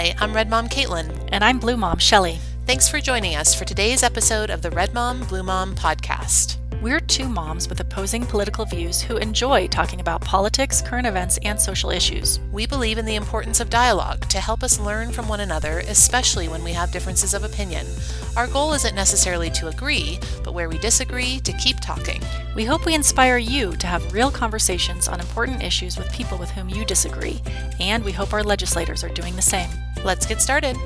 Hi, I'm Red Mom Caitlin. And I'm Blue Mom Shelly. Thanks for joining us for today's episode of the Red Mom, Blue Mom podcast. We're two moms with opposing political views who enjoy talking about politics, current events, and social issues. We believe in the importance of dialogue to help us learn from one another, especially when we have differences of opinion. Our goal isn't necessarily to agree, but where we disagree, to keep talking. We hope we inspire you to have real conversations on important issues with people with whom you disagree, and we hope our legislators are doing the same. Let's get started.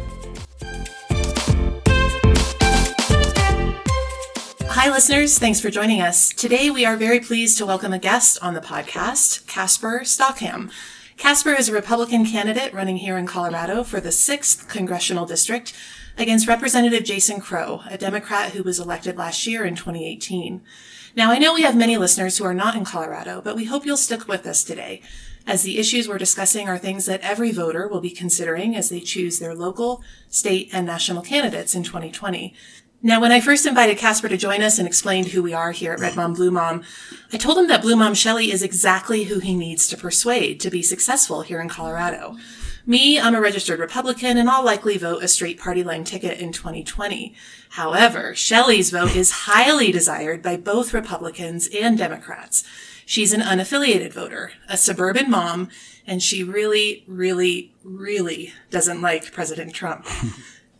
Hi, listeners. Thanks for joining us. Today, we are very pleased to welcome a guest on the podcast, Casper Stockham. Casper is a Republican candidate running here in Colorado for the 6th Congressional District against Representative Jason Crow, a Democrat who was elected last year in 2018. Now, I know we have many listeners who are not in Colorado, but we hope you'll stick with us today, as the issues we're discussing are things that every voter will be considering as they choose their local, state, and national candidates in 2020. Now, when I first invited Casper to join us and explained who we are here at Red Mom Blue Mom, I told him that Blue Mom Shelly is exactly who he needs to persuade to be successful here in Colorado. Me, I'm a registered Republican and I'll likely vote a straight party line ticket in 2020. However, Shelly's vote is highly desired by both Republicans and Democrats. She's an unaffiliated voter, a suburban mom, and she really, really, really doesn't like President Trump.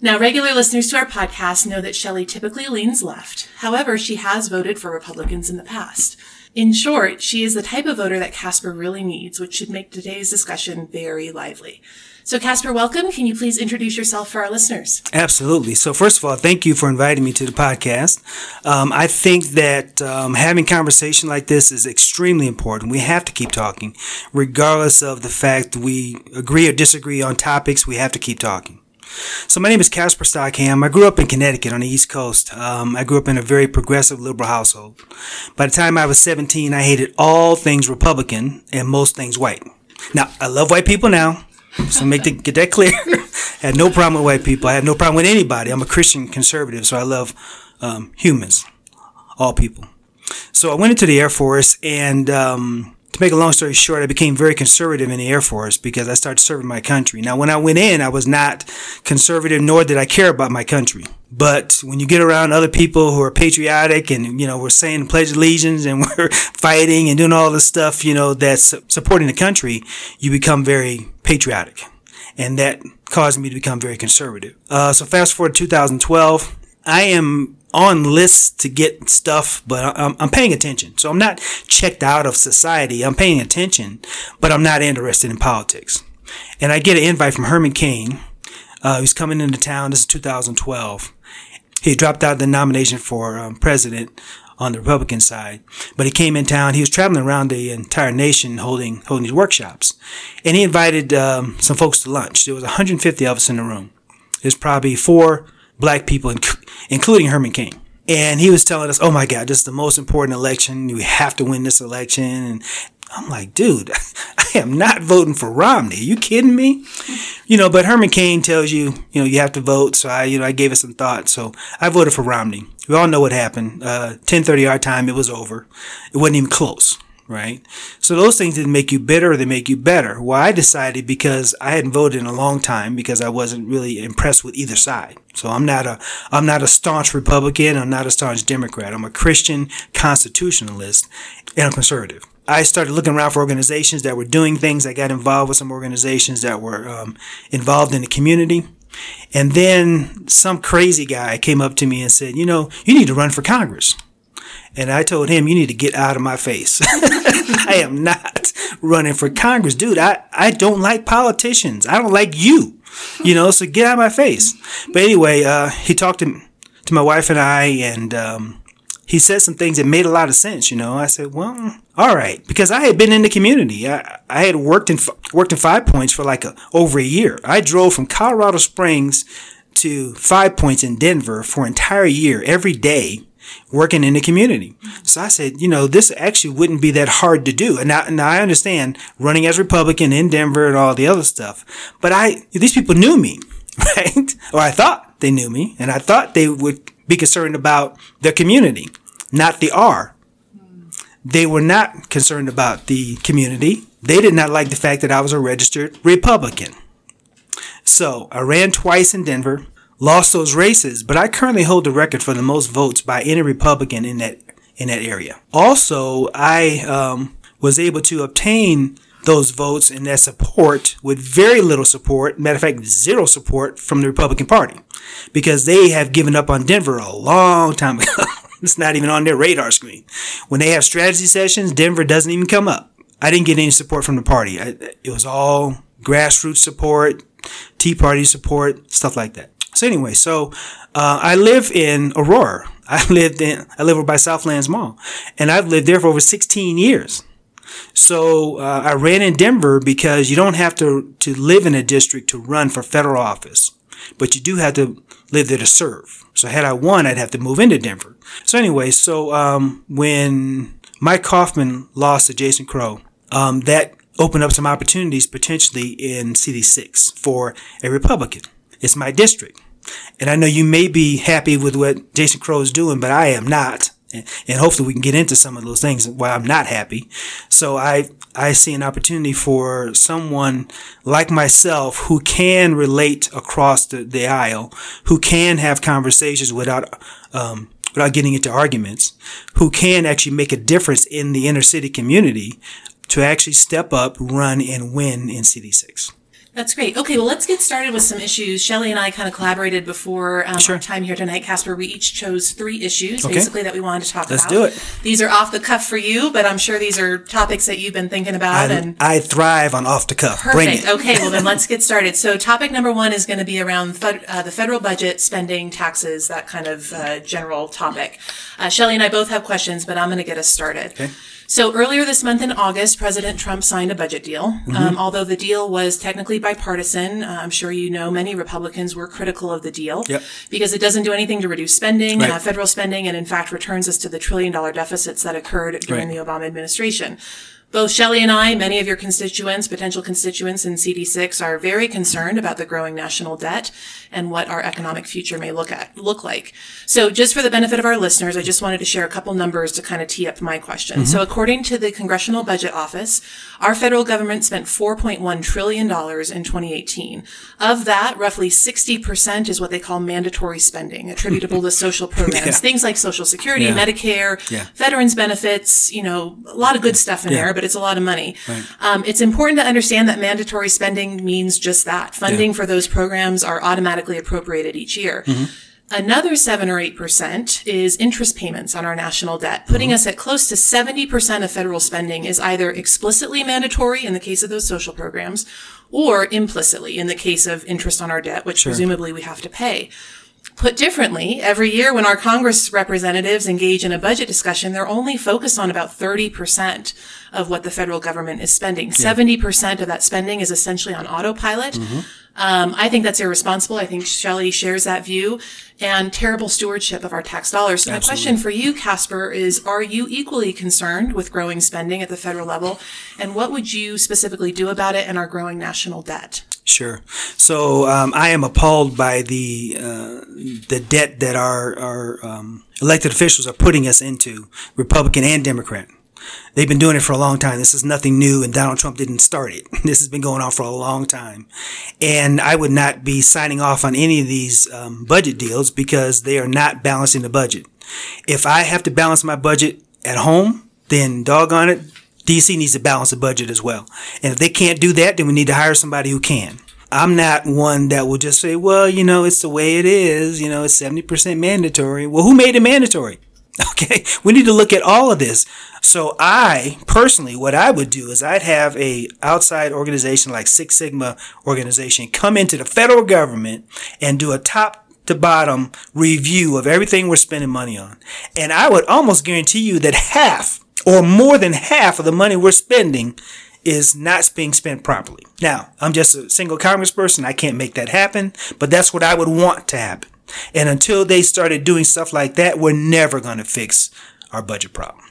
Now, regular listeners to our podcast know that Shelley typically leans left. However, she has voted for Republicans in the past. In short, she is the type of voter that Casper really needs, which should make today's discussion very lively. So, Casper, welcome. Can you please introduce yourself for our listeners? Absolutely. So, first of all, thank you for inviting me to the podcast. Um, I think that um, having conversation like this is extremely important. We have to keep talking, regardless of the fact we agree or disagree on topics. We have to keep talking. So my name is Casper Stockham. I grew up in Connecticut on the East Coast. Um, I grew up in a very progressive liberal household. By the time I was 17, I hated all things Republican and most things white. Now, I love white people now. So make the, get that clear. I had no problem with white people. I had no problem with anybody. I'm a Christian conservative, so I love um, humans, all people. So I went into the Air Force and um, to make a long story short, I became very conservative in the Air Force because I started serving my country. Now, when I went in, I was not conservative, nor did I care about my country. But when you get around other people who are patriotic and, you know, we're saying pledge of allegiance and we're fighting and doing all this stuff, you know, that's supporting the country, you become very patriotic. And that caused me to become very conservative. Uh, so fast forward to 2012, I am on lists to get stuff, but I'm, I'm, paying attention. So I'm not checked out of society. I'm paying attention, but I'm not interested in politics. And I get an invite from Herman Cain. Uh, he's coming into town. This is 2012. He dropped out the nomination for um, president on the Republican side, but he came in town. He was traveling around the entire nation holding holding these workshops, and he invited um, some folks to lunch. There was 150 of us in the room. There's probably four black people, including Herman Cain. And he was telling us, oh my God, this is the most important election. We have to win this election. And I'm like, dude, I am not voting for Romney. Are you kidding me? You know, but Herman Cain tells you, you know, you have to vote. So I, you know, I gave it some thought. So I voted for Romney. We all know what happened. Uh, 1030 our time, it was over. It wasn't even close right? So those things didn't make you bitter they make you better. Well, I decided because I hadn't voted in a long time because I wasn't really impressed with either side. So I'm not a, I'm not a staunch Republican. I'm not a staunch Democrat. I'm a Christian constitutionalist and a conservative. I started looking around for organizations that were doing things. I got involved with some organizations that were um, involved in the community. And then some crazy guy came up to me and said, you know, you need to run for Congress. And I told him, you need to get out of my face. I am not running for Congress. Dude, I, I don't like politicians. I don't like you, you know, so get out of my face. But anyway, uh, he talked to, to my wife and I and, um, he said some things that made a lot of sense, you know. I said, well, all right, because I had been in the community. I, I had worked in worked in Five Points for like a, over a year. I drove from Colorado Springs to Five Points in Denver for an entire year, every day, working in the community. So I said, you know, this actually wouldn't be that hard to do. And now, now I understand running as Republican in Denver and all the other stuff, but I, these people knew me, right? Or I thought they knew me and I thought they would be concerned about their community, not the R. They were not concerned about the community. They did not like the fact that I was a registered Republican. So I ran twice in Denver, lost those races, but I currently hold the record for the most votes by any Republican in that in that area. Also, I um, was able to obtain those votes and that support with very little support, matter of fact, zero support from the Republican Party, because they have given up on Denver a long time ago. it's not even on their radar screen. When they have strategy sessions, Denver doesn't even come up. I didn't get any support from the party. I, it was all grassroots support, Tea Party support, stuff like that. So anyway, so uh, I live in Aurora. I lived in I live by Southlands Mall, and I've lived there for over 16 years. So uh, I ran in Denver because you don't have to to live in a district to run for federal office, but you do have to live there to serve. So had I won, I'd have to move into Denver. So anyway, so um, when Mike Coffman lost to Jason Crow, um, that opened up some opportunities potentially in CD6 for a Republican. It's my district. And I know you may be happy with what Jason Crow is doing, but I am not. And hopefully we can get into some of those things why I'm not happy. So I, I see an opportunity for someone like myself who can relate across the, the aisle, who can have conversations without, um, without getting into arguments, who can actually make a difference in the inner city community to actually step up, run, and win in CD6. That's great. Okay, well, let's get started with some issues. Shelly and I kind of collaborated before um, Sure. our time here tonight, Casper. We each chose three issues, Okay. basically, that we wanted to talk Let's about. do it. These are off the cuff for you, but I'm sure these are topics that you've been thinking about. I, and I thrive on off the cuff. Bring Perfect. it. Okay, well then let's get started. So topic number one is going to be around fed, uh, the federal budget, spending, taxes, that kind of uh, general topic. Uh, Shelley and I both have questions, but I'm going to get us started. Okay. So earlier this month in August, President Trump signed a budget deal. Mm-hmm. Um, although the deal was technically bipartisan, uh, I'm sure you know many Republicans were critical of the deal Yep. because it doesn't do anything to reduce spending, Right. uh, federal spending, and in fact returns us to the trillion dollar deficits that occurred during Right. the Obama administration. Both Shelley and I, many of your constituents, potential constituents in CD6 are very concerned about the growing national debt and what our economic future may look at, look like. So just for the benefit of our listeners, I just wanted to share a couple numbers to kind of tee up my question. Mm-hmm. So according to the Congressional Budget Office, our federal government spent $4.1 trillion in 2018. Of that, roughly 60% is what they call mandatory spending attributable to social programs, Yeah. things like Social Security, Yeah. Medicare, Yeah. veterans benefits, you know, a lot of good stuff in there, but it's a lot of money. Um, it's important to understand that mandatory spending means just that. Funding for those programs are automatically appropriated each year. Another seven or eight percent is interest payments on our national debt, putting us at close to 70% of federal spending is either explicitly mandatory in the case of those social programs or implicitly in the case of interest on our debt, which presumably we have to pay. Put differently, every year when our Congress representatives engage in a budget discussion, they're only focused on about 30% of what the federal government is spending. 70% of that spending is essentially on autopilot. Um, I think that's irresponsible. I think Shelley shares that view and terrible stewardship of our tax dollars. So my question for you, Casper, is are you equally concerned with growing spending at the federal level? And what would you specifically do about it and our growing national debt? Sure. So um, I am appalled by the uh, the debt that our our um, elected officials are putting us into, Republican and Democrat. They've been doing it for a long time. This is nothing new, and Donald Trump didn't start it. This has been going on for a long time, and I would not be signing off on any of these um, budget deals because they are not balancing the budget. If I have to balance my budget at home, then doggone it, DC needs to balance the budget as well. And if they can't do that, then we need to hire somebody who can. I'm not one that will just say, well, you know, it's the way it is. You know, it's 70% mandatory. Well, who made it mandatory? Okay. We need to look at all of this. So I personally, what I would do is I'd have a outside organization like Six Sigma organization come into the federal government and do a top to bottom review of everything we're spending money on. And I would almost guarantee you that half or more than half of the money we're spending is not being spent properly. Now, I'm just a single congressperson. I can't make that happen, but that's what I would want to happen. And until they started doing stuff like that, we're never going to fix our budget problem.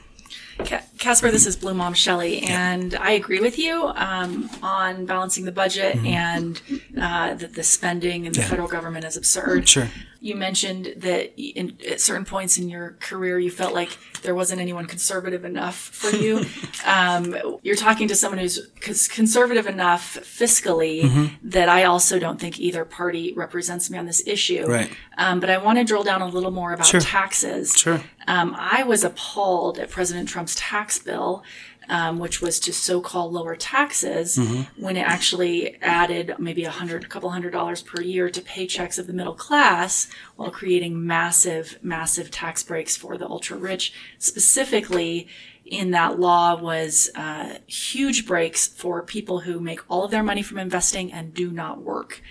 Ca- Casper, this is Blue Mom Shelley, and I agree with you um, on balancing the budget Mm-hmm. and uh, that the spending in the federal government is absurd. Sure. You mentioned that in, at certain points in your career, you felt like there wasn't anyone conservative enough for you. um, you're talking to someone who's conservative enough fiscally Mm-hmm. that I also don't think either party represents me on this issue. Right. Um, but I want to drill down a little more about Sure. taxes. Sure. Um, I was appalled at President Trump's tax bill, um, which was to so-called lower taxes, Mm-hmm. when it actually added maybe a hundred, a couple hundred dollars per year to paychecks of the middle class, while creating massive, massive tax breaks for the ultra rich. Specifically, in that law was uh, huge breaks for people who make all of their money from investing and do not work.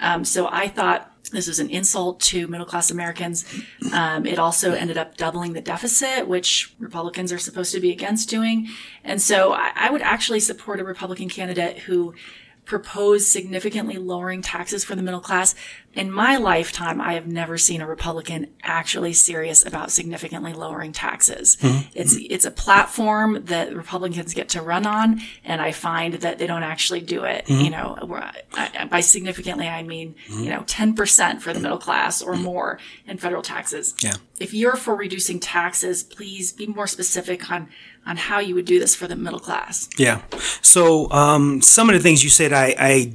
Um, so I thought this was an insult to middle class Americans. Um, it also ended up doubling the deficit, which Republicans are supposed to be against doing. And so I, I would actually support a Republican candidate who proposed significantly lowering taxes for the middle class. In my lifetime, I have never seen a Republican actually serious about significantly lowering taxes. Mm-hmm. It's it's a platform that Republicans get to run on, and I find that they don't actually do it. Mm-hmm. You know, I, by significantly, I mean mm-hmm. you know ten percent for the middle class or more in federal taxes. Yeah. If you're for reducing taxes, please be more specific on on how you would do this for the middle class. Yeah. So um, some of the things you said, I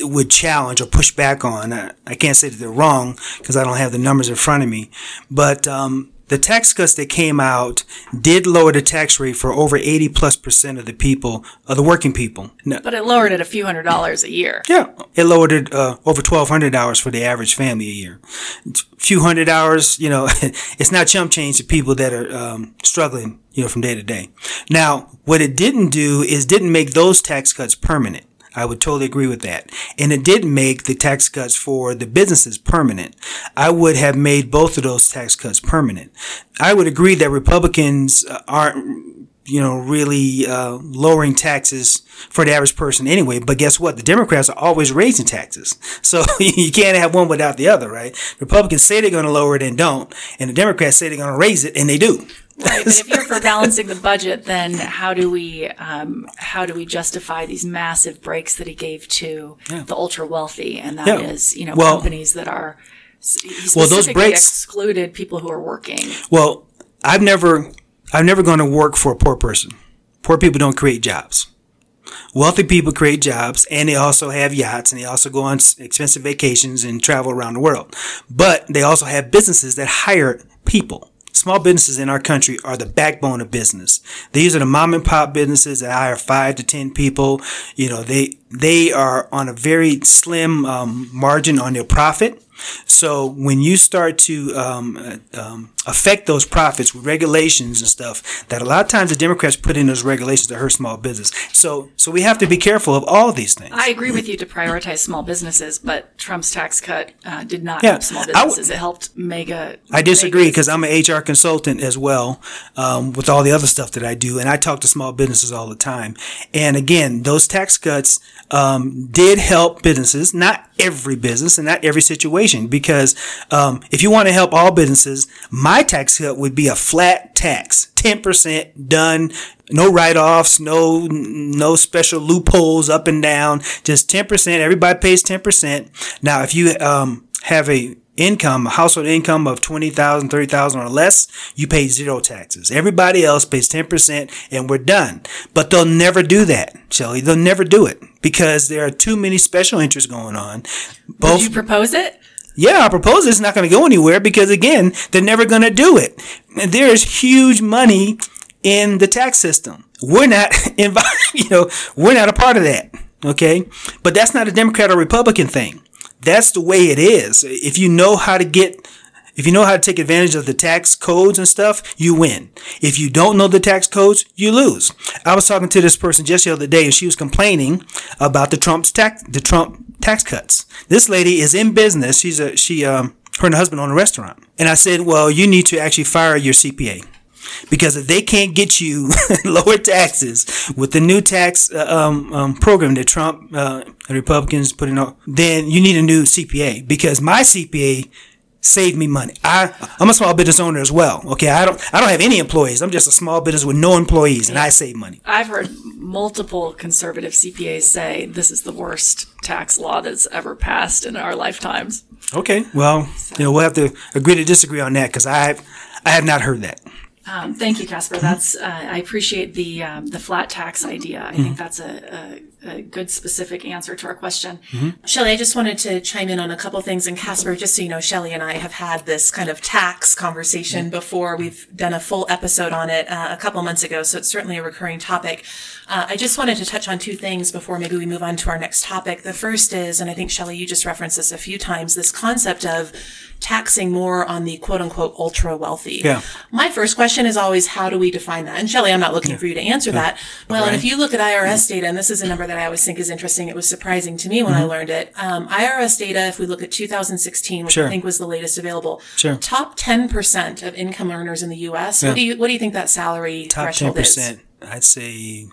would challenge or push back on. I, I can't say that they're wrong because I don't have the numbers in front of me, but um, the tax cuts that came out did lower the tax rate for over 80 plus percent of the people, of the working people. Now, But it lowered it a few hundred dollars a year. yeah, it lowered it uh, over twelve hundred dollars for the average family a year. A few hundred hours, you know, it's not chump change to people that are um, struggling, you know, from day to day. Now, what it didn't do is didn't make those tax cuts permanent. I would totally agree with that. And it did make the tax cuts for the businesses permanent. I would have made both of those tax cuts permanent. I would agree that Republicans uh, aren't you know, really uh, lowering taxes for the average person anyway. But guess what? The Democrats are always raising taxes. So you can't have one without the other, right? Republicans say they're going to lower it and don't. And the Democrats say they're going to raise it and they do. Right, but if you're for balancing the budget, then how do we um, how do we justify these massive breaks that he gave to the ultra wealthy? And that is, Yeah. you know, Well- companies that are Well, those breaks- excluded people who are working. Well, I've never, I've never gone to work for a poor person. Poor people don't create jobs. Wealthy people create jobs and they also have yachts and they also go on expensive vacations and travel around the world. But they also have businesses that hire people. Small businesses in our country are the backbone of business. These are the mom and pop businesses that hire five to ten people. You know, they they are on a very slim um, margin on their profit. So when you start to um, uh, um, affect those profits with regulations and stuff, that a lot of times the Democrats put in those regulations to hurt small business. So so we have to be careful of all these things. I agree with you to prioritize small businesses, but Trump's tax cut uh, did not Yeah, help small I w- businesses. it helped mega. I disagree because I'm an HR consultant as well, um, with all the other stuff that I do, and I talk to small businesses all the time. And again, those tax cuts um, did help businesses, not every business and not every situation, because um, if you want to help all businesses, my tax cut would be a flat tax, ten percent done. No write-offs, no no special loopholes up and down, just ten percent. Everybody pays ten percent. Now, if you um, have a income, a household income of 20,000, 30,000 or less, you pay zero taxes. Everybody else pays 10% and we're done. But they'll never do that, Shelly. They'll never do it because there are too many special interests going on. Did Both, you propose it? yeah, I propose it's not going to go anywhere because again, they're never going to do it. And there is huge money in the tax system. We're not involved, you know, we're not a part of that. Okay. But that's not a Democrat or Republican thing. That's the way it is. If you know how to get, if you know how to take advantage of the tax codes and stuff, you win. If you don't know the tax codes, you lose. I was talking to this person just the other day and she was complaining about the Trump's tax, the Trump tax cuts. This lady is in business. She's a, she, um, her and her husband own a restaurant. And I said, well, you need to actually fire your CPA because if they can't get you lower taxes with the new tax uh, um, um, program that Trump uh, and Republicans putting on, then you need a new CPA because my CPA save me money. I I'm a small business owner as well. Okay, I don't I don't have any employees. I'm just a small business with no employees, and I save money. I've heard multiple conservative CPAs say this is the worst tax law that's ever passed in our lifetimes. Okay, well, you know, we'll have to agree to disagree on that because I I have not heard that. Um, thank you, Casper. That's uh, I appreciate the um, the flat tax idea. I think that's a, a, a good specific answer to our question. Shelly, I just wanted to chime in on a couple things. And Casper, just so you know, Shelly and I have had this kind of tax conversation before. We've done a full episode on it uh, a couple months ago, so it's certainly a recurring topic. Uh, I just wanted to touch on two things before maybe we move on to our next topic. The first is, and I think Shelly, you just referenced this a few times, this concept of taxing more on the quote unquote ultra wealthy. Yeah. My first question is always, how do we define that? And Shelly, I'm not looking for you to answer that. Well, and if you look at IRS data, and this is a number that I always think is interesting, it was surprising to me when I learned it. Um, IRS data, if we look at 2016, which Sure. I think was the latest available, Sure. top 10% of income earners in the U.S. What do you what do you think that salary Top threshold is? percent, I'd say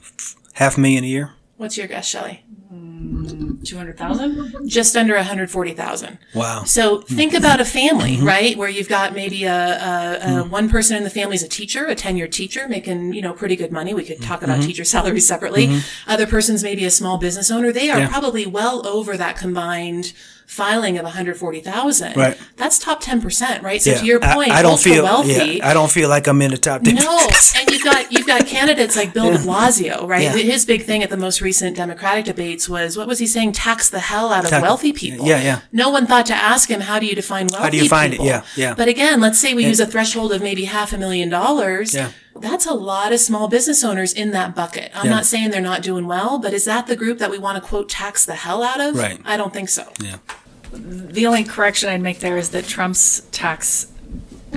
half a million a year. What's your guess, Shelly? Two hundred thousand. Just under 140,000. Wow. So think about a family, Mm-hmm. right? Where you've got maybe a, a, a one person in the family is a teacher, a tenured teacher making, you know, pretty good money. We could talk Mm-hmm. about teacher salaries separately. Other person's maybe a small business owner. They are Yeah. probably well over that combined filing of 140,000. Right. That's top 10%, right? So to your point, I, don't ultra feel wealthy. Yeah, I don't feel like I'm in the top ten. No, and you've got you've got candidates like Bill De Blasio, right? Yeah. His big thing at the most recent Democratic debates was what was he saying? Tax the hell out of Tax- wealthy people. yeah, yeah. No one thought to ask him how do you define wealthy How do you find it? Yeah, yeah. But again, let's say we use a threshold of maybe half a million dollars. Yeah. That's a lot of small business owners in that bucket. I'm Yeah. not saying they're not doing well, but is that the group that we want to quote tax the hell out of? Right. I don't think so. Yeah. The only correction I'd make there is that Trump's tax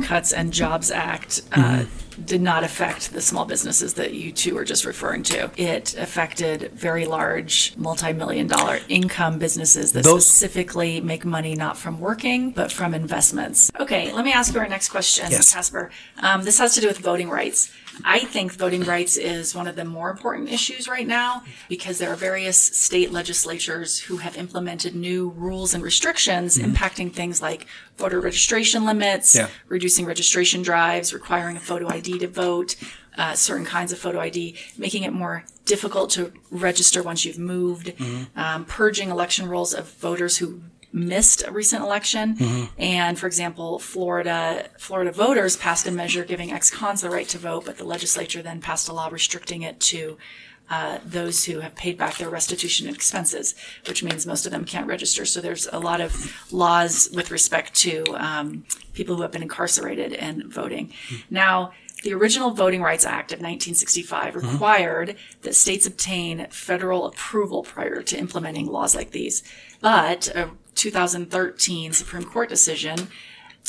cuts and Jobs Act uh, Mm-hmm. did not affect the small businesses that you two were just referring to. It affected very large, multi-million dollar income businesses that Those- specifically make money not from working, but from investments. Okay, let me ask you our next question, Yes. Casper. Um, this has to do with voting rights. I think voting rights is one of the more important issues right now because there are various state legislatures who have implemented new rules and restrictions impacting things like voter registration limits, Mm-hmm. Yeah. reducing registration drives, requiring a photo ID to vote, uh, certain kinds of photo ID, making it more difficult to register once you've moved, Mm-hmm. um, purging election rolls of voters who missed a recent election. Mm-hmm. And for example, Florida, Florida voters passed a measure giving ex-cons the right to vote, but the legislature then passed a law restricting it to uh, those who have paid back their restitution expenses, which means most of them can't register. So there's a lot of laws with respect to um, people who have been incarcerated and voting. Now, the original Voting Rights Act of 1965 required that states obtain federal approval prior to implementing laws like these. But a 2013 Supreme Court decision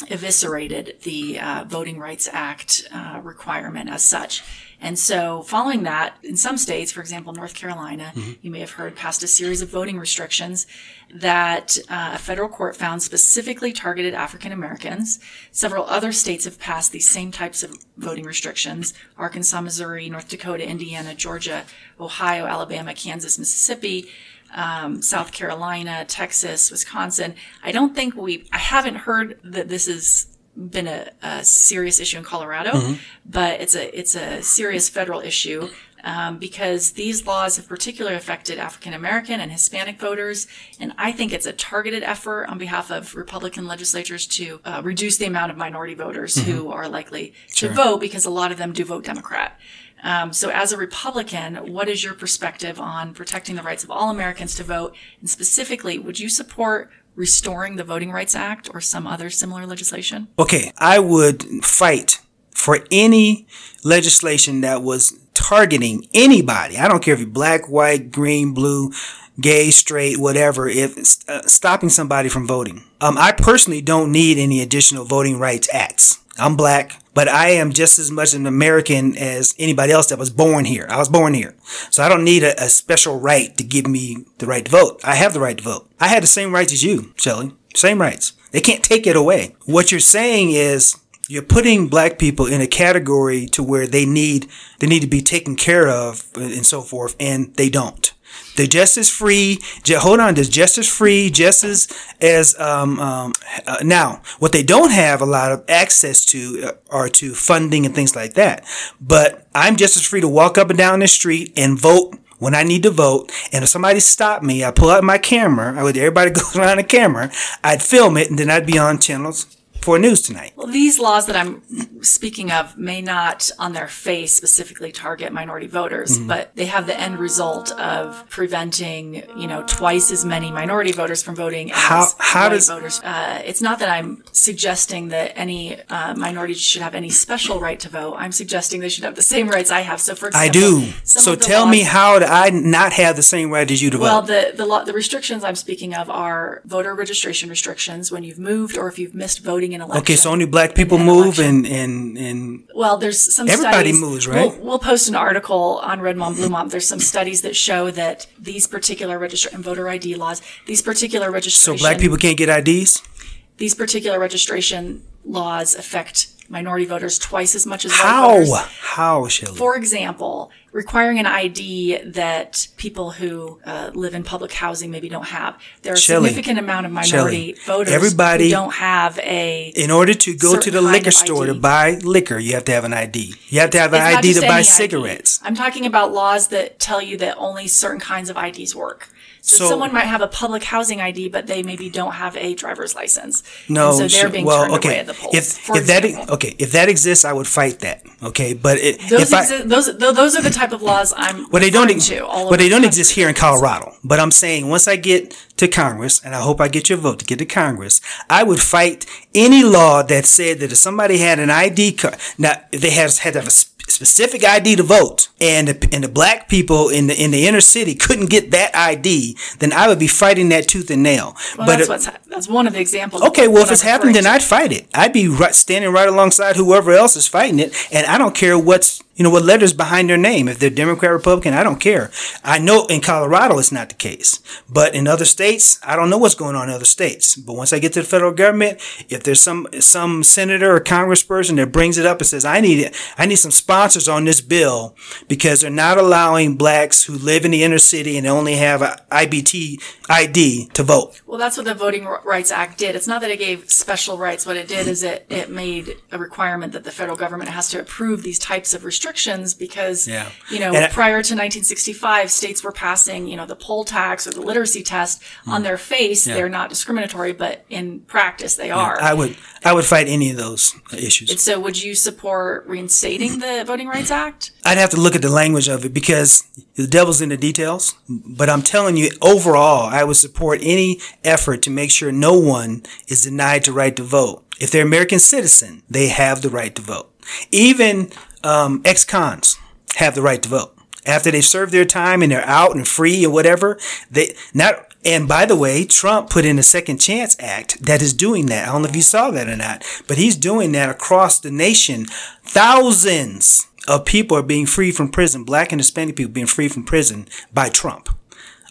eviscerated the uh, Voting Rights Act uh, requirement as such. And so, following that, in some states, for example, North Carolina, you may have heard, passed a series of voting restrictions that uh, a federal court found specifically targeted African Americans. Several other states have passed these same types of voting restrictions Arkansas, Missouri, North Dakota, Indiana, Georgia, Ohio, Alabama, Kansas, Mississippi um, South Carolina, Texas, Wisconsin. I don't think we, I haven't heard that this has been a, a serious issue in Colorado, but it's a, it's a serious federal issue. Um, because these laws have particularly affected African American and Hispanic voters. And I think it's a targeted effort on behalf of Republican legislatures to uh, reduce the amount of minority voters who are likely to vote because a lot of them do vote Democrat. Um, so, as a Republican, what is your perspective on protecting the rights of all Americans to vote? And specifically, would you support restoring the Voting Rights Act or some other similar legislation? Okay, I would fight for any legislation that was targeting anybody. I don't care if you're black, white, green, blue, gay, straight, whatever. If uh, stopping somebody from voting, um, I personally don't need any additional voting rights acts. I'm black, but I am just as much an American as anybody else that was born here. I was born here. So I don't need a, a special right to give me the right to vote. I have the right to vote. I had the same rights as you, Shelley. Same rights. They can't take it away. What you're saying is you're putting black people in a category to where they need they need to be taken care of and so forth, and they don't. They're just as free. Hold on, they're just as free, just as as um, um, uh, now. What they don't have a lot of access to uh, are to funding and things like that. But I'm just as free to walk up and down the street and vote when I need to vote. And if somebody stopped me, I pull out my camera. I would everybody goes around the camera. I'd film it, and then I'd be on channels for news tonight. Well, these laws that I'm speaking of may not on their face specifically target minority voters, Mm-hmm. but they have the end result of preventing, you know, twice as many minority voters from voting as How- how white does- voters. Uh, it's not that I'm suggesting that any uh, minority should have any special right to vote. I'm suggesting they should have the same rights I have. So, for example, I do. So tell me, how do I not have the same right as you to well, vote? the the, law, the restrictions I'm speaking of are voter registration restrictions when you've moved or if you've missed voting in election. Okay, so only black people an move, election. and and and Well, there's some Everybody studies. moves, right? We'll, we'll post an article on Red Mom Blue Mom. There's some studies that show that these particular register and voter ID laws, these particular registration. so black people can't get IDs. these particular registration laws affect minority voters twice as much as white How? voters. How, Shelley? For example, requiring an ID that people who uh, live in public housing maybe don't have. There are a significant amount of minority Shelley, voters everybody- who don't have a In order to go to the liquor store to buy liquor, you have to have an ID. You have to have an It's ID to buy cigarettes. I'm talking about laws that tell you that only certain kinds of IDs work. So, So- someone might have a public housing ID, but they maybe don't have a driver's license. No, and so they're sh- being well, turned okay. away at the polls. If for if that okay, if that exists, I would fight that. Okay, but it, those, if I, those those are the type of laws I'm Well, they don't. to. All well, they the don't country. exist here in Colorado. But I'm saying once I get to Congress, and I hope I get your vote to get to Congress, I would fight any law that said that if somebody had an ID card, now they had had to have a specific ID to vote, and the, and the black people in the in the inner city couldn't get that ID, then I would be fighting that tooth and nail. Well, but that's it- that's one of the examples. Okay, well, if it's I'm then I'd fight it. I'd be right, standing right alongside whoever else is fighting it, and I don't care what's you know what letters behind their name. If they're Democrat, Republican, I don't care. I know in Colorado it's not the case, but in other states, I don't know what's going on in other states. But once I get to the federal government, if there's some some senator or congressperson that brings it up and says, "I need it, I need some sponsors on this bill because they're not allowing blacks who live in the inner city and only have an IBT ID to vote." Well, that's what the Voting Rights Act did. It's not that it gave special rights. What it did is it, it made a requirement that the federal government has to approve these types of restrictions because, Yeah. you know, And prior to 1965, states were passing, you know, the poll tax or the literacy test hmm. on their face. They're not discriminatory, but in practice they are. I would I would fight any of those issues. so would you support reinstating the Voting Rights Act? I'd have to look at the language of it because the devil's in the details. But I'm telling you, overall, I would support any effort to make sure no one is denied the right to vote. If they're American citizen, they have the right to vote. Even um, ex-cons have the right to vote. After they've served their time and they're out and free or whatever, they not. And by the way, Trump put in a Second Chance Act that is doing that. I don't know if you saw that or not, but he's doing that across the nation. Thousands of people are being freed from prison, black and Hispanic people being freed from prison by Trump.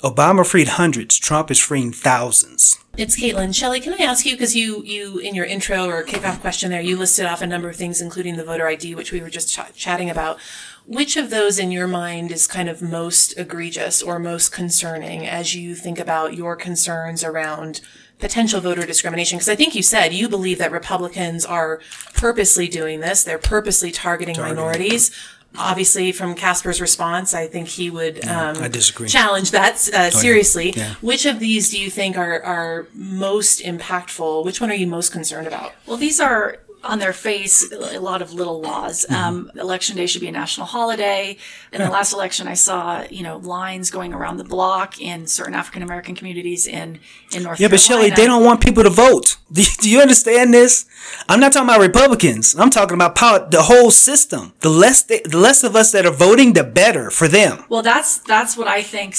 Obama freed hundreds. Trump is freeing thousands. It's Caitlin. Shelley, can I ask you, because you, you, in your intro or kickoff question there, you listed off a number of things, including the voter ID, which we were just ch- chatting about. Which of those in your mind is kind of most egregious or most concerning as you think about your concerns around potential voter discrimination? Because I think you said you believe that Republicans are purposely doing this. They're purposely targeting, minorities. Obviously, from Casper's response, I think he would um, I disagree. challenge that uh, seriously. Yeah. Which of these do you think are, are most impactful? Which one are you most concerned about? Well, these are on their face a lot of little laws. Mm-hmm. Um, election day should be a national holiday. In the last election, I saw you know lines going around the block in certain African American communities in in North Yeah, but Shelley, they don't want people to vote. Do you, do you understand this? I'm not talking about Republicans. I'm talking about power, the whole system. The less they, the less of us that are voting, the better for them. Well, that's that's what I think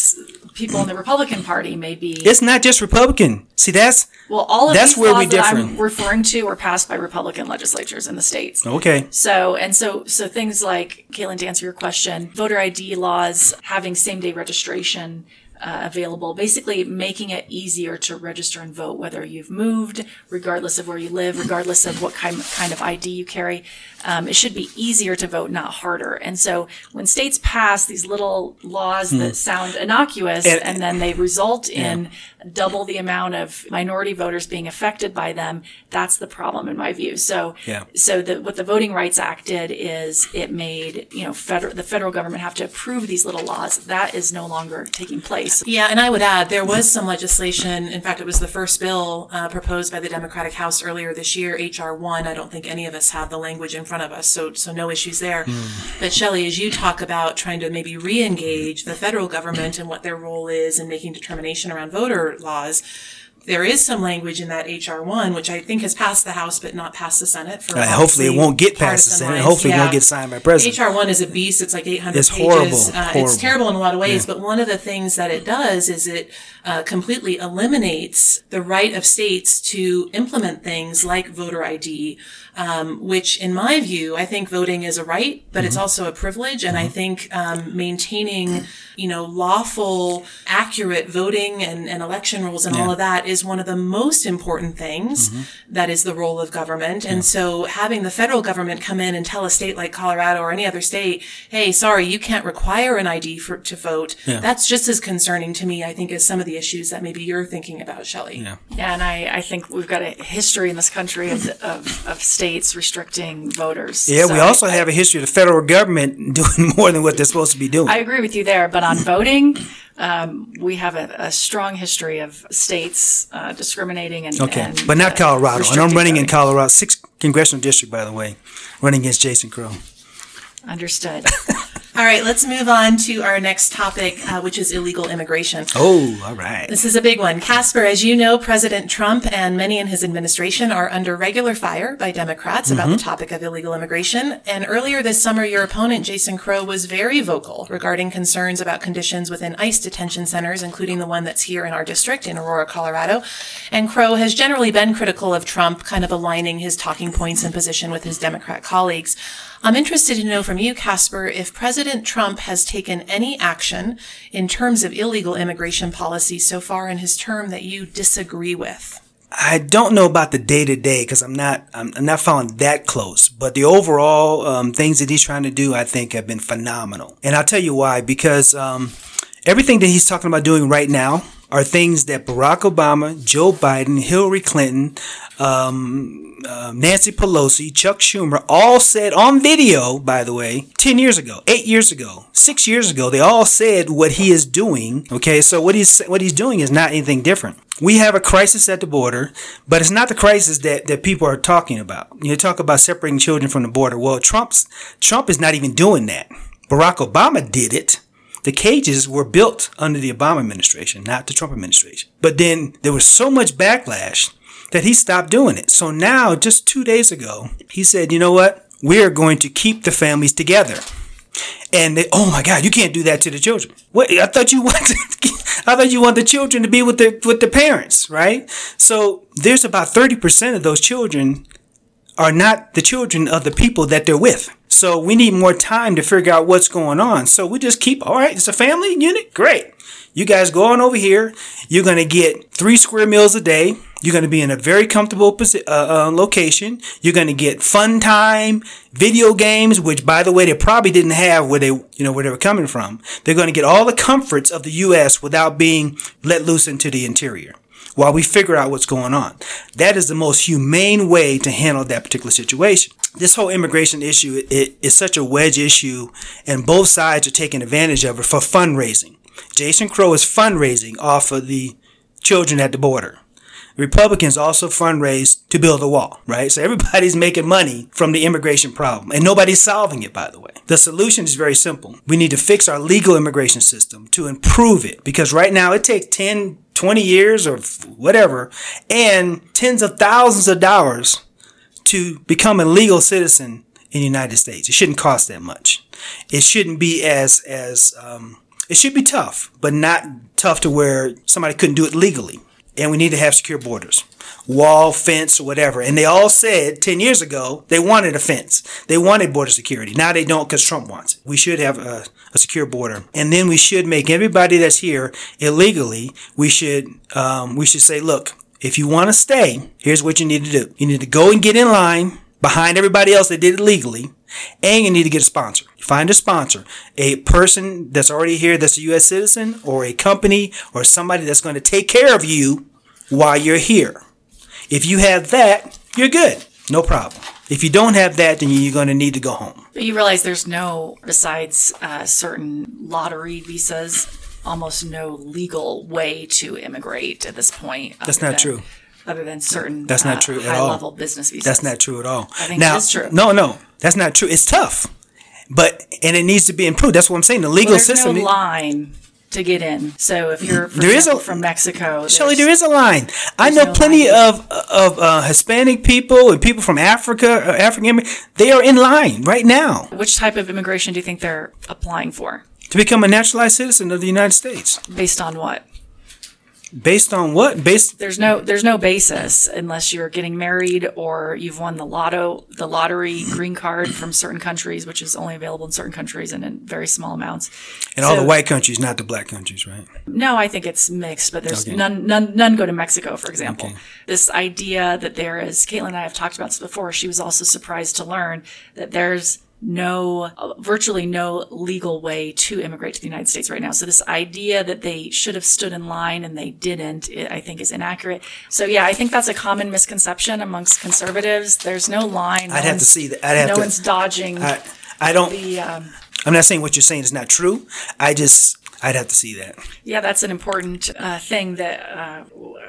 people in the Republican Party may be. It's not just Republican. See, that's well, all of that's these where laws we that I'm referring to were passed by Republican legislatures in the states. okay. So and so so things like Caitlin to answer your question, voter ID laws having same day registration uh, available, basically making it easier to register and vote, whether you've moved, regardless of where you live, regardless of what kind, kind of ID you carry. Um, it should be easier to vote, not harder. And so when states pass these little laws that sound innocuous And- and, then they result in double the amount of minority voters being affected by them, that's the problem in my view. So, Yeah. so the, what the Voting Rights Act did is it made, you know, federal, the federal government have to approve these little laws. That is no longer taking place. Yeah, and I would add there was some legislation. In fact, it was the first bill uh, proposed by the Democratic House earlier this year, HR one. I don't think any of us have the language in front of us, so so no issues there. But Shelley, as you talk about trying to maybe re-engage the federal government and what their role is in making determination around voter laws. There is some language in that HR one, which I think has passed the House but not passed the Senate. For Uh, hopefully it won't get past the Senate. lines. Hopefully it won't get signed by president. HR one is a beast. It's like 800 It's pages. horrible, Uh, horrible. It's terrible in a lot of ways, but one of the things that it does is it uh, completely eliminates the right of states to implement things like voter ID, um, which, in my view, I think voting is a right, but Mm-hmm. it's also a privilege. And I think um, maintaining, you know, lawful, accurate voting and, and election rules and all of that is one of the most important things Mm-hmm. that is the role of government. And so having the federal government come in and tell a state like Colorado or any other state, hey, sorry, you can't require an ID for to vote. That's just as concerning to me, I think, as some of the issues that maybe you're thinking about, Shelley. Yeah. Yeah, and I, I think we've got a history in this country of, of, of states restricting voters. Yeah, we also I- have a history of the federal government doing more than what they're supposed to be doing. I agree with you there, but on voting, um, we have a, a strong history of states uh, discriminating and okay, and, but not uh, Colorado. And I'm running in. Colorado, sixth congressional district, by the way, running against Jason Crow. Understood. All right, let's move on to our next topic, uh, which is illegal immigration. Oh, all right. This is a big one. Casper, as you know, President Trump and many in his administration are under regular fire by Democrats about the topic of illegal immigration. And earlier this summer, your opponent, Jason Crow, was very vocal regarding concerns about conditions within ICE detention centers, including the one that's here in our district in Aurora, Colorado. And Crow has generally been critical of Trump, kind of aligning his talking points and position with his Democrat colleagues. I'm interested to know from you, Casper, if President Trump has taken any action in terms of illegal immigration policy so far in his term that you disagree with. I don't know about the day to day because I'm not I'm, not following that close. But the overall um, things that he's trying to do, I think, have been phenomenal. And I'll tell you why. Because um, everything that he's talking about doing right now are things that Barack Obama, Joe Biden, Hillary Clinton, um, uh, Nancy Pelosi, Chuck Schumer all said on video, by the way, 10 years ago, 8 years ago, 6 years ago, they all said what he is doing. Okay, so what he's what he's doing is not anything different. We have a crisis at the border, but it's not the crisis that, that people are talking about. You talk about separating children from the border. Well, Trump's Trump is not even doing that. Barack Obama did it. The cages were built under the Obama administration, not the Trump administration. But then there was so much backlash that he stopped doing it. So now, just two days ago, he said, you know what? We are going to keep the families together. And they, oh my God, you can't do that to the children. What? I thought you wanted, I thought you want the children to be with the with the parents, right? So there's about thirty percent of those children are not the children of the people that they're with. So we need more time to figure out what's going on. So we just keep, all right, it's a family unit. Great. You guys go on over here. You're going to get three square meals a day. You're going to be in a very comfortable posi- uh, uh, location. You're going to get fun time, video games, which by the way, they probably didn't have where they, you know, where they were coming from. They're going to get all the comforts of the U.S. without being let loose into the interior while we figure out what's going on. That is the most humane way to handle that particular situation. This whole immigration issue it, is such a wedge issue, and both sides are taking advantage of it for fundraising. Jason Crow is fundraising off of the children at the border. Republicans also fundraise to build a wall, right? So everybody's making money from the immigration problem and nobody's solving it, by the way. The solution is very simple. We need to fix our legal immigration system to improve it because right now it takes 10, 20 years or whatever and tens of thousands of dollars to become a legal citizen in the United States. It shouldn't cost that much. It shouldn't be as, as, um, it should be tough, but not tough to where somebody couldn't do it legally and we need to have secure borders. Wall fence whatever. And they all said 10 years ago they wanted a fence. They wanted border security. Now they don't because trump wants it. We should have a, a secure border. And then we should make everybody that's here illegally, we should, um, we should say, look, if you want to stay, here's what you need to do. You need to go and get in line behind everybody else that did it legally, and you need to get a sponsor. Find a sponsor, a person that's already here that's a U.S. citizen, or a company, or somebody that's going to take care of you while you're here. If you have that, you're good. No problem. If you don't have that, then you're going to need to go home. But you realize there's no, besides uh, certain lottery visas, almost no legal way to immigrate at this point. That's not than- true. Other than certain That's not uh, true at all. high-level business visas. That's not true at all. I think now, is true. No, no, that's not true. It's tough, but and it needs to be improved. That's what I'm saying. The legal Well, system. no line to get in. So if you're, There is example, a- from Mexico, Shelly, there's- a line. I know no plenty line. of of uh, Hispanic people and people from Africa, uh, African. They are in line right now Which type of immigration do you think they're applying for? to become a naturalized citizen of the United States. Based on what? Based on what? Based There's no there's no basis unless you're getting married or you've won the lotto the lottery green card from certain countries, which is only available in certain countries and in very small amounts. in all the white countries, not the black countries, right? No, I think it's mixed, but there's Okay. none, none, none go to Mexico, for example. Okay. This idea that there is, Caitlin and I have talked about this before. She was also surprised to learn that there's no, virtually no legal way to immigrate to the United States right now. So this idea that they should have stood in line and they didn't, it, I think is inaccurate. So yeah, I think that's a common misconception amongst conservatives. There's no line. No I'd have to see that. I'd have no to- one's dodging I, I don't. the, um, I'm not saying what you're saying is not true. I just I'd have to see that. Yeah, that's an important uh, thing that uh,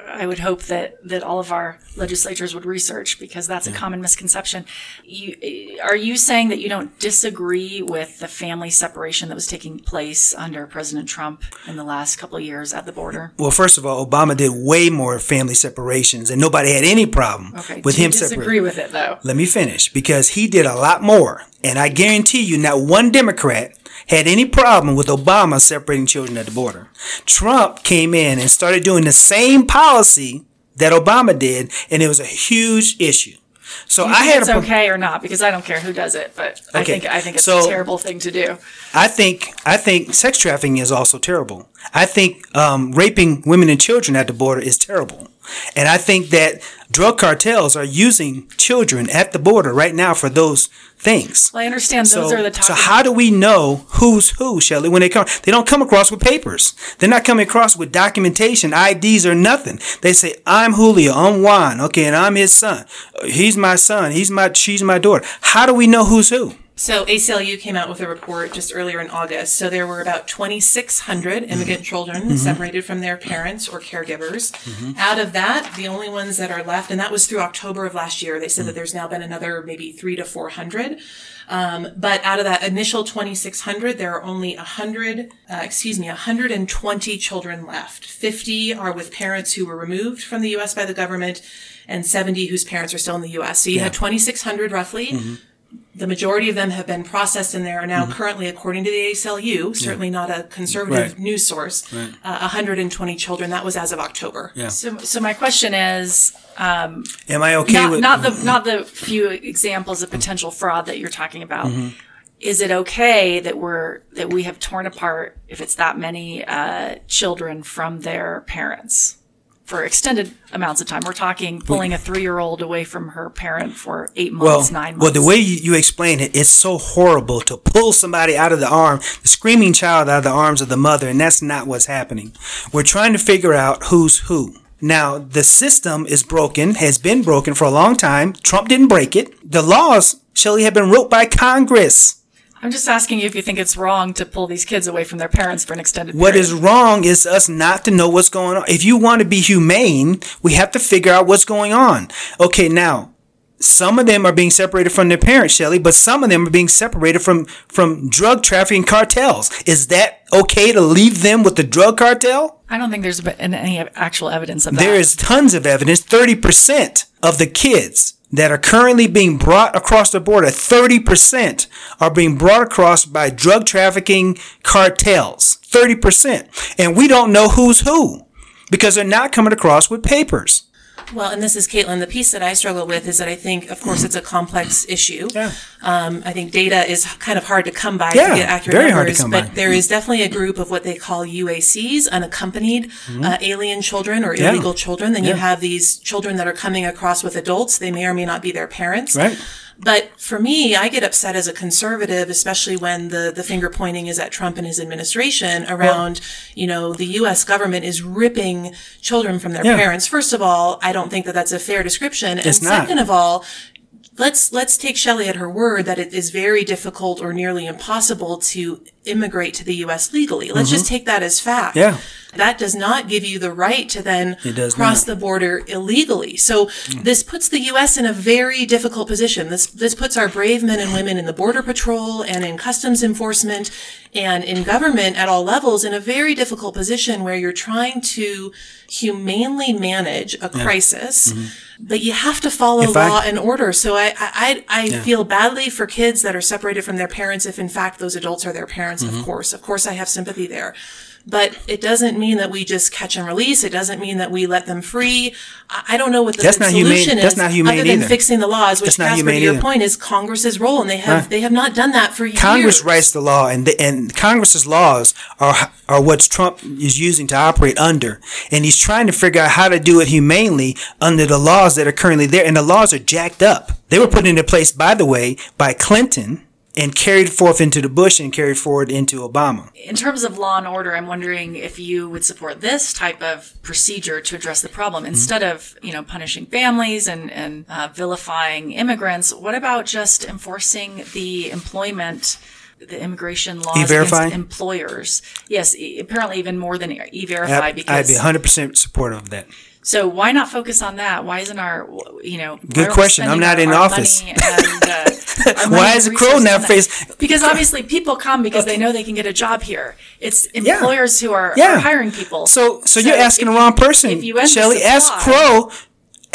I would hope that that all of our legislatures would research because that's a common misconception. You, are you saying that you don't disagree with the family separation that was taking place under President Trump in the last couple of years at the border? Well, first of all, Obama did way more family separations, and nobody had any problem Okay, with do you him disagree separating. with it though? Let me finish because he did a lot more, and I guarantee you, not one Democrat had any problem with Obama separating children at the border. Trump came in and started doing the same policy that Obama did, and it was a huge issue. So I think had it's a okay or not? Because I don't care who does it, but I think I think it's so- a terrible thing to do. I think I think sex trafficking is also terrible. I think um, raping women and children at the border is terrible, and I think that drug cartels are using children at the border right now for those things. Well, I understand those so, are the so how do we know who's who, Shelley? When they come, they don't come across with papers. They're not coming across with documentation, IDs, or nothing. They say, "I'm Julio, I'm Juan, okay, and I'm his son. He's my son. He's my, she's my daughter." How do we know who's who? So ACLU came out with a report just earlier in August. So there were about 2,600 immigrant mm-hmm. children mm-hmm. separated from their parents or caregivers. Mm-hmm. Out of that, the only ones that are left, and that was through October of last year, they said that mm. there's now been another maybe three to 400. Um, but out of that initial 2,600, there are only 100, uh, excuse me, 120 children left. 50 are with parents who were removed from the U.S. by the government, and 70 whose parents are still in the U.S. So you had 2,600 roughly. The majority of them have been processed and they are now currently, according to the ACLU, certainly not a conservative Right. news source, uh, 120 children. That was as of October. Yeah. So, so my question is, Am I okay not, with not the not the few examples of potential fraud that you're talking about. Mm-hmm. Is it okay that we're that we have torn apart if it's that many uh, children from their parents for extended amounts of time? We're talking pulling a three year old away from her parent for eight well, months, nine months. well, the way you, you explain it, it's so horrible to pull somebody out of the arm, the screaming child out of the arms of the mother, and that's not what's happening. We're trying to figure out who's who. Now, the system is broken, has been broken for a long time. Trump didn't break it. The laws, Shelley, have been wrote by Congress. I'm just asking you if you think it's wrong to pull these kids away from their parents for an extended What period. is wrong is us not to know what's going on. If you want to be humane, we have to figure out what's going on. Okay, now some of them are being separated from their parents, Shelley, but some of them are being separated from from drug trafficking cartels. Is that okay to leave them with the drug cartel? I don't think there's any actual evidence of that. There is tons of evidence. Thirty percent of the kids that are currently being brought across the border, 30% are being brought across by drug trafficking cartels. 30%. And we don't know who's who because they're not coming across with papers. Well, and this is Caitlin. The piece that I struggle with is that I think, of course, it's a complex issue. Yeah. Um, I think data is kind of hard to come by Yeah, to get accurate very hard to numbers, come but by. there is definitely a group of what they call UACs, unaccompanied uh, alien children or Mm-hmm. Yeah. illegal children. Then you have these children that are coming across with adults. They may or may not be their parents. Right. But for me, I get upset as a conservative, especially when the, the finger pointing is at Trump and his administration around, you know, the U.S. government is ripping children from their Yeah. parents. First of all, I don't think that that's a fair description. And It's not. second of all, let's let's take Shelley at her word that it is very difficult or nearly impossible to immigrate to the U.S. legally. Let's just take that as fact. Mm-hmm. Yeah. That does not give you the right to then cross not. the border illegally. So this puts the U.S. in a very difficult position. This this puts our brave men and women in the border patrol and in customs enforcement and in government at all levels in a very difficult position where you're trying to humanely manage a crisis, but you have to follow. If I- law and order. So I I, I I feel badly for kids that are separated from their parents if in fact those adults are their parents. Mm-hmm. Of course, of course, I have sympathy there. But it doesn't mean that we just catch and release. It doesn't mean that we let them free. I don't know what the That's not humane- solution that's is, not humane other than either. fixing the laws. Which, That's Casper, to your either. point, is Congress's role, and they have Huh. they have not done that for years. Congress writes the law, and the, and Congress's laws are are what Trump is using to operate under, and he's trying to figure out how to do it humanely under the laws that are currently there, and the laws are jacked up. They were put into place, by the way, by Clinton, and carried forth into the Bush and carried forward into Obama. In terms of law and order, I'm wondering if you would support this type of procedure to address the problem Mm-hmm. instead of, you know, punishing families and and uh, vilifying immigrants. What about just enforcing the employment? The immigration laws E-Verify? against employers. Yes, e- apparently even more than E-Verify I'd, I'd be 100 percent supportive of that. So why not focus on that? Why isn't our, you know, Good question. I'm not in our office. and, uh, Why is a crow now that? face? Because obviously people come because they know they can get a job here. It's employers who are, Yeah. are hiring people. So, so, you're asking the wrong person, If you end Shelley. Ask Crow.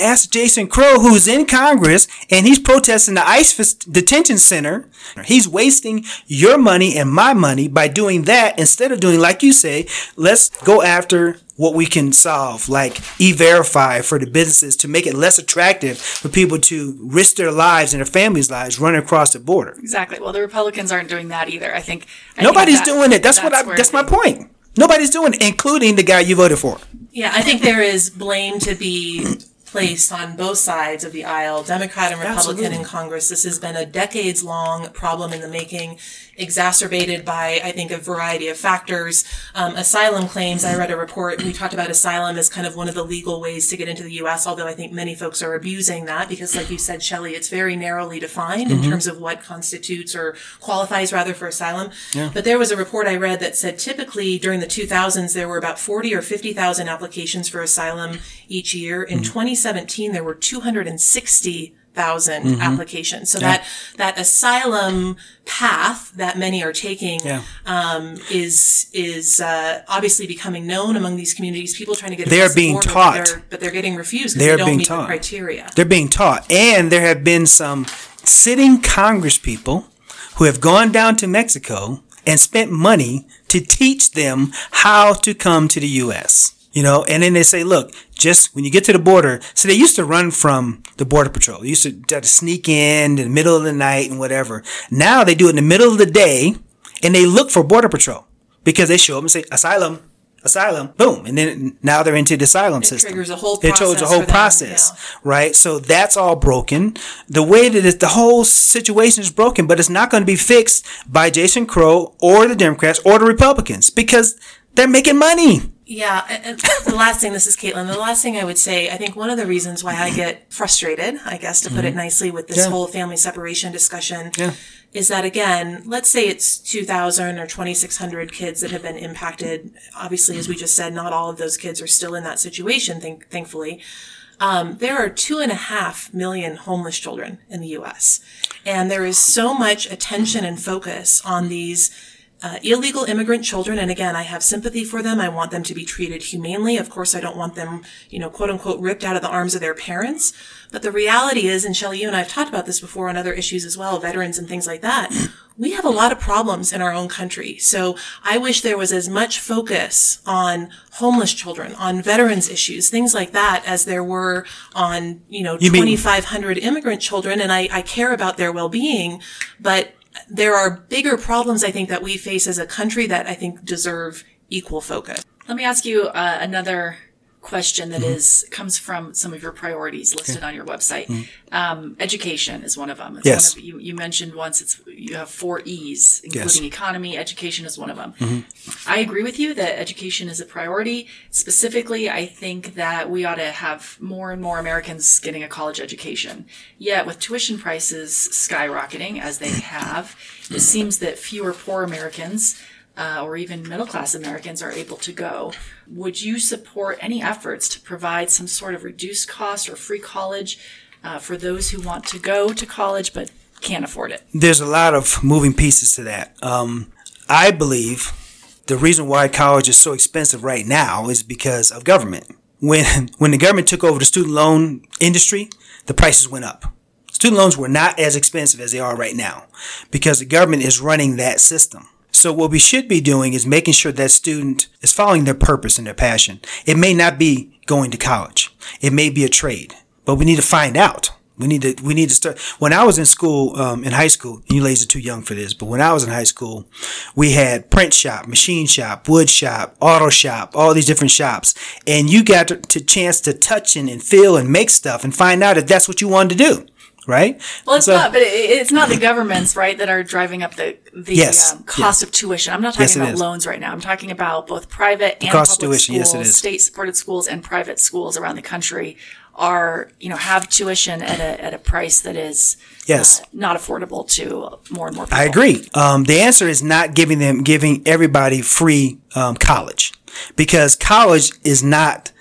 Ask Jason Crow, who's in Congress, and he's protesting the ICE detention center. He's wasting your money and my money by doing that instead of doing, like you say, let's go after what we can solve, like e-verify for the businesses to make it less attractive for people to risk their lives and their families' lives running across the border. Exactly. Well, the Republicans aren't doing that either. I think I think Nobody's that- doing it. That's, what I, that's my point. Nobody's doing it, including the guy you voted for. Yeah, I think there is blame to be placed on both sides of the aisle, Democrat and Republican Absolutely. in Congress. This has been a decades long problem in the making, exacerbated by, I think, a variety of factors. Um, asylum claims, I read a report, we talked about asylum as kind of one of the legal ways to get into the U.S., although I think many folks are abusing that because, like you said, Shelley, it's very narrowly defined in terms of what constitutes or qualifies rather for asylum. Yeah. But there was a report I read that said typically during the 2000s, there were about 40 or 50,000 applications for asylum each year. In 2017, there were 260,000 applications. So that, that asylum path that many are taking, Yeah. um, is, is, uh, obviously becoming known among these communities. People trying to get They are across the being border, but taught. they're- But they're getting refused They because are they don't being meet taught. the criteria. They're being taught. And there have been some sitting Congress people who have gone down to Mexico and spent money to teach them how to come to the U.S. You know, and then they say, look, just when you get to the border, so they used to run from the border patrol. They used to try to sneak in in the middle of the night and whatever. Now they do it in the middle of the day and they look for border patrol because they show up and say, asylum, asylum, boom. And then now they're into the asylum system. triggers a whole It triggers a whole them, process right? So that's all broken. The way that it, the whole situation is broken, but it's not going to be fixed by Jason Crow or the Democrats or the Republicans because they're making money. Yeah, and the last thing, this is Caitlin. The last thing I would say, I think one of the reasons why I get frustrated, I guess to put it nicely, with this Mm-hmm. Yeah. whole family separation discussion, Yeah. is that again, let's say it's 2,000 or 2,600 kids that have been impacted. Obviously, as we just said, not all of those kids are still in that situation, thank, thankfully. Um, there are two and a half million homeless children in the U.S. And there is so much attention and focus on these uh, illegal immigrant children, and again, I have sympathy for them. I want them to be treated humanely. Of course, I don't want them, you know, quote unquote, ripped out of the arms of their parents. But the reality is, and Shelley, you and I have talked about this before on other issues as well, veterans and things like that. We have a lot of problems in our own country. So I wish there was as much focus on homeless children, on veterans issues, things like that, as there were on, you know, You 2,500 immigrant children. And I, I care about their well-being, but there are bigger problems I think that we face as a country that I think deserve equal focus. Let me ask you uh, another question that mm-hmm. is comes from some of your priorities listed on your website. Mm-hmm. Um, education is one of them. It's Yes. One of, you, you mentioned once it's you have four E's, including Yes. economy. Education is one of them. Mm-hmm. I agree with you that education is a priority. Specifically, I think that we ought to have more and more Americans getting a college education. Yet, with tuition prices skyrocketing as they have, it seems that fewer poor Americans uh, or even middle class Americans are able to go. Would you support any efforts to provide some sort of reduced cost or free college uh, for those who want to go to college but can't afford it? there's a lot of moving pieces to that. Um, I believe the reason why college is so expensive right now is because of government. When when the government took over the student loan industry, the prices went up. Student loans were not as expensive as they are right now because the government is running that system. So what we should be doing is making sure that student is following their purpose and their passion. It may not be going to college. It may be a trade, but we need to find out. We need to we need to start. When I was in school, um, in high school, you ladies are too young for this, but when I was in high school, we had print shop, machine shop, wood shop, auto shop, all these different shops, and you got to, to chance to touch and, and feel and make stuff and find out if that's what you wanted to do, right? Well, it's So- not, but it, it's not the governments, right, that are driving up the the Yes, um, cost of tuition. I'm not talking Yes, about is. loans right now. I'm talking about both private and cost public tuition, yes, schools, it is. state-supported schools, and private schools around the country are, you know, have tuition at a at a price that is Yes. uh, not affordable to more and more people. I agree. Um, the answer is not giving them, giving everybody free um, college because college is not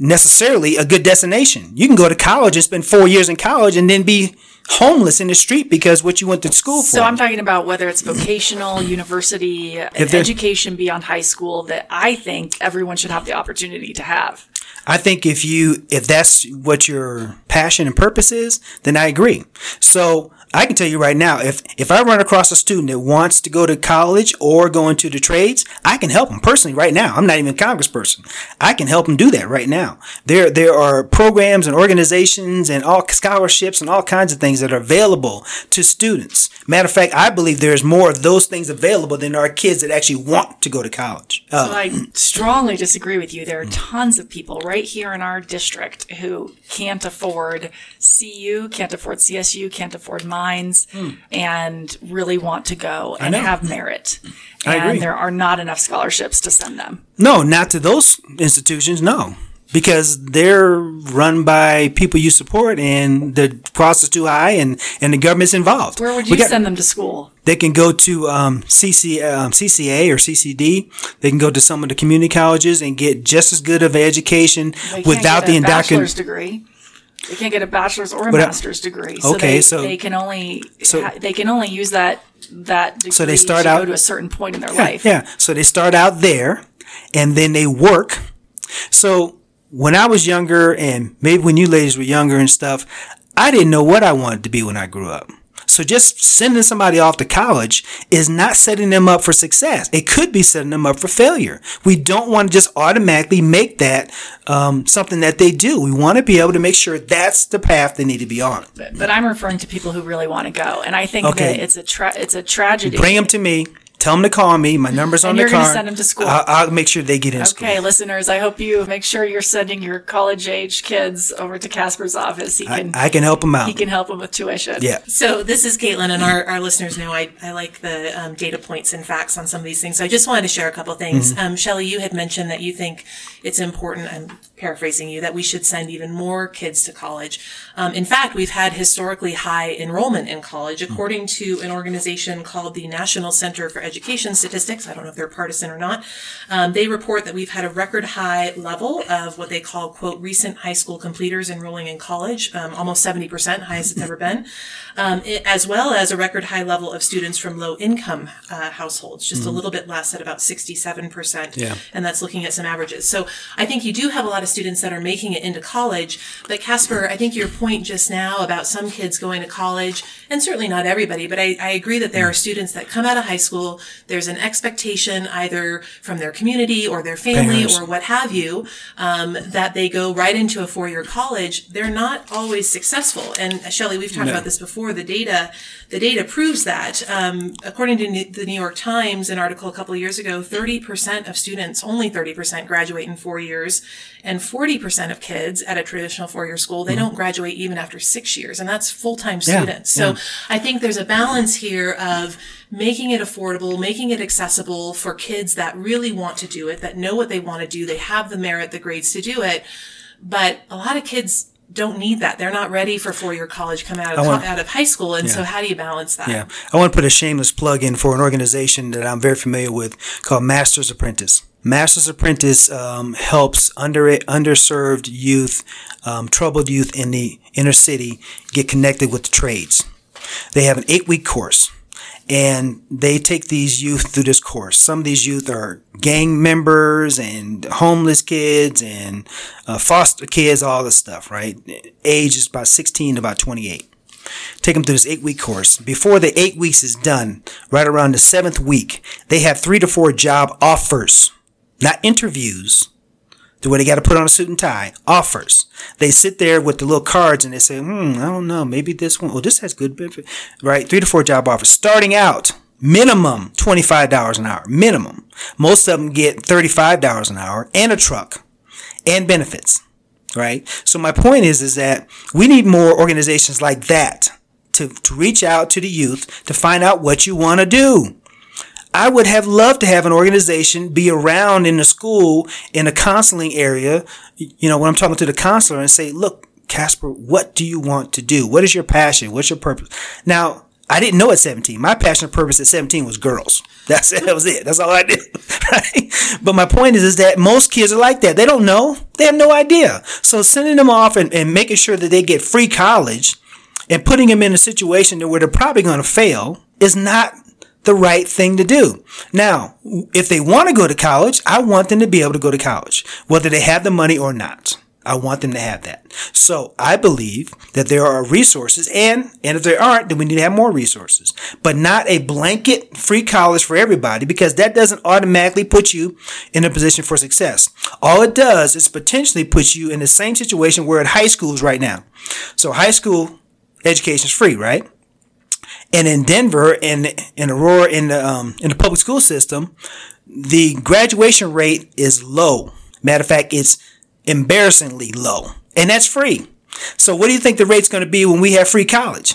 necessarily a good destination. You can go to college and spend four years in college and then be homeless in the street because what you went to school for. So I'm talking about whether it's vocational, university, education beyond high school that I think everyone should have the opportunity to have. I think if you if that's what your passion and purpose is, then I agree. So I can tell you right now, if if I run across a student that wants to go to college or go into the trades, I can help them personally right now. I'm not even a congressperson. I can help them do that right now. There there are programs and organizations and all scholarships and all kinds of things that are available to students. Matter of fact, I believe there's more of those things available than there are kids that actually want to go to college. Uh, So I strongly disagree with you. There are tons of people right here in our district who can't afford CU, can't afford CSU, can't afford mines, and really want to go and have merit. I and agree. there are not enough scholarships to send them. No, not to those institutions. No, because they're run by people you support, and the cost is too high, and and the government's involved. Where would We you got- send them to school? They can go to um, CC, um, CCA or CCD. They can go to some of the community colleges and get just as good of an education They without the indoctrination. degree. They can't get a bachelor's or a But, uh, master's degree. So okay, they, so- they can only so- ha- they can only use that that degree So they start to out- to a certain point in their life. Yeah. So they start out there and then they work. So when I was younger and maybe when you ladies were younger and stuff, I didn't know what I wanted to be when I grew up. So just sending somebody off to college is not setting them up for success. It could be setting them up for failure. We don't want to just automatically make that um, something that they do. We want to be able to make sure that's the path they need to be on. But, but I'm referring to people who really want to go, and I think Okay. that it's a tra- it's a tragedy. Bring them to me. Tell them to call me. My number's on And the you're card. gonna send 'em to school. I'll, I'll make sure they get in school. Okay, listeners, I hope you make sure you're sending your college age kids over to Casper's office. He I, can I can help them out. he can help them with tuition. Yeah. So this is Caitlin, and our, our listeners know I, I like the um, data points and facts on some of these things. So I just wanted to share a couple things. Um, Shelley, you had mentioned that you think it's important. I'm paraphrasing you that we should send even more kids to college. Um, in fact, we've had historically high enrollment in college, according to an organization called the National Center for Education Education statistics. I don't know if they're partisan or not. Um, they report that we've had a record high level of what they call, quote, recent high school completers enrolling in college, um, almost 70%, highest it's ever been, um, it, as well as a record high level of students from low income uh, households, just a little bit less at about 67%. Yeah. And that's looking at some averages. So I think you do have a lot of students that are making it into college. But Casper, I think your point just now about some kids going to college, and certainly not everybody, but I, I agree that there are students that come out of high school. There's an expectation either from their community or their family Parents. or what have you, um, that they go right into a four-year college. They're not always successful. And Shelley, we've talked No. about this before. The data, the data proves that. Um, according to the New York Times, an article a couple of years ago, 30% of students, only 30% graduate in four years, and 40% of kids at a traditional four-year school, they don't graduate even after six years, and that's full-time Mm-hmm. Yeah, students. So. I think there's a balance here of making it affordable, making it accessible for kids that really want to do it, that know what they want to do, they have the merit, the grades to do it. But a lot of kids don't need that. They're not ready for four-year college, come out of, want- out of high school. And so how do you balance that? Yeah. I want to put a shameless plug in for an organization that I'm very familiar with called Masters Apprentice. Masters Apprentice um, helps under underserved youth, um, troubled youth in the inner city get connected with the trades. They have an eight week course and they take these youth through this course. Some of these youth are gang members and homeless kids and uh, foster kids, all this stuff, right? Age is about 16 to about 28 take them through this eight week course. Before the eight weeks is done, right around the seventh week, they have three to four job offers, not interviews, to where they got to put on a suit and tie. Offers. They sit there with the little cards and they say, hmm, I don't know, maybe this one, oh, this has good benefit, right? Three to four job offers. Starting out, minimum $25 an hour, minimum. Most of them get $35 an hour and a truck and benefits right? So my point is, is that we need more organizations like that to, to reach out to the youth to find out what you want to do. I would have loved to have an organization be around in the school in a counseling area. You know, when I'm talking to the counselor and say, look, Casper, what do you want to do? What is your passion? What's your purpose? Now, I didn't know at 17. My passion and purpose at 17 was girls. That's that was it. That's all I did. Right? But my point is, is that most kids are like that. They don't know. They have no idea. So sending them off and, and making sure that they get free college and putting them in a situation where they're probably going to fail is not the right thing to do. Now, if they want to go to college, I want them to be able to go to college, whether they have the money or not. I want them to have that. So I believe that there are resources and, and if there aren't, then we need to have more resources, but not a blanket free college for everybody because that doesn't automatically put you in a position for success. All it does is potentially put you in the same situation we're at high schools right now. So high school education is free, right? And in Denver and in Aurora in the um, in the public school system, the graduation rate is low. Matter of fact, it's embarrassingly low, and that's free. So, what do you think the rate's going to be when we have free college?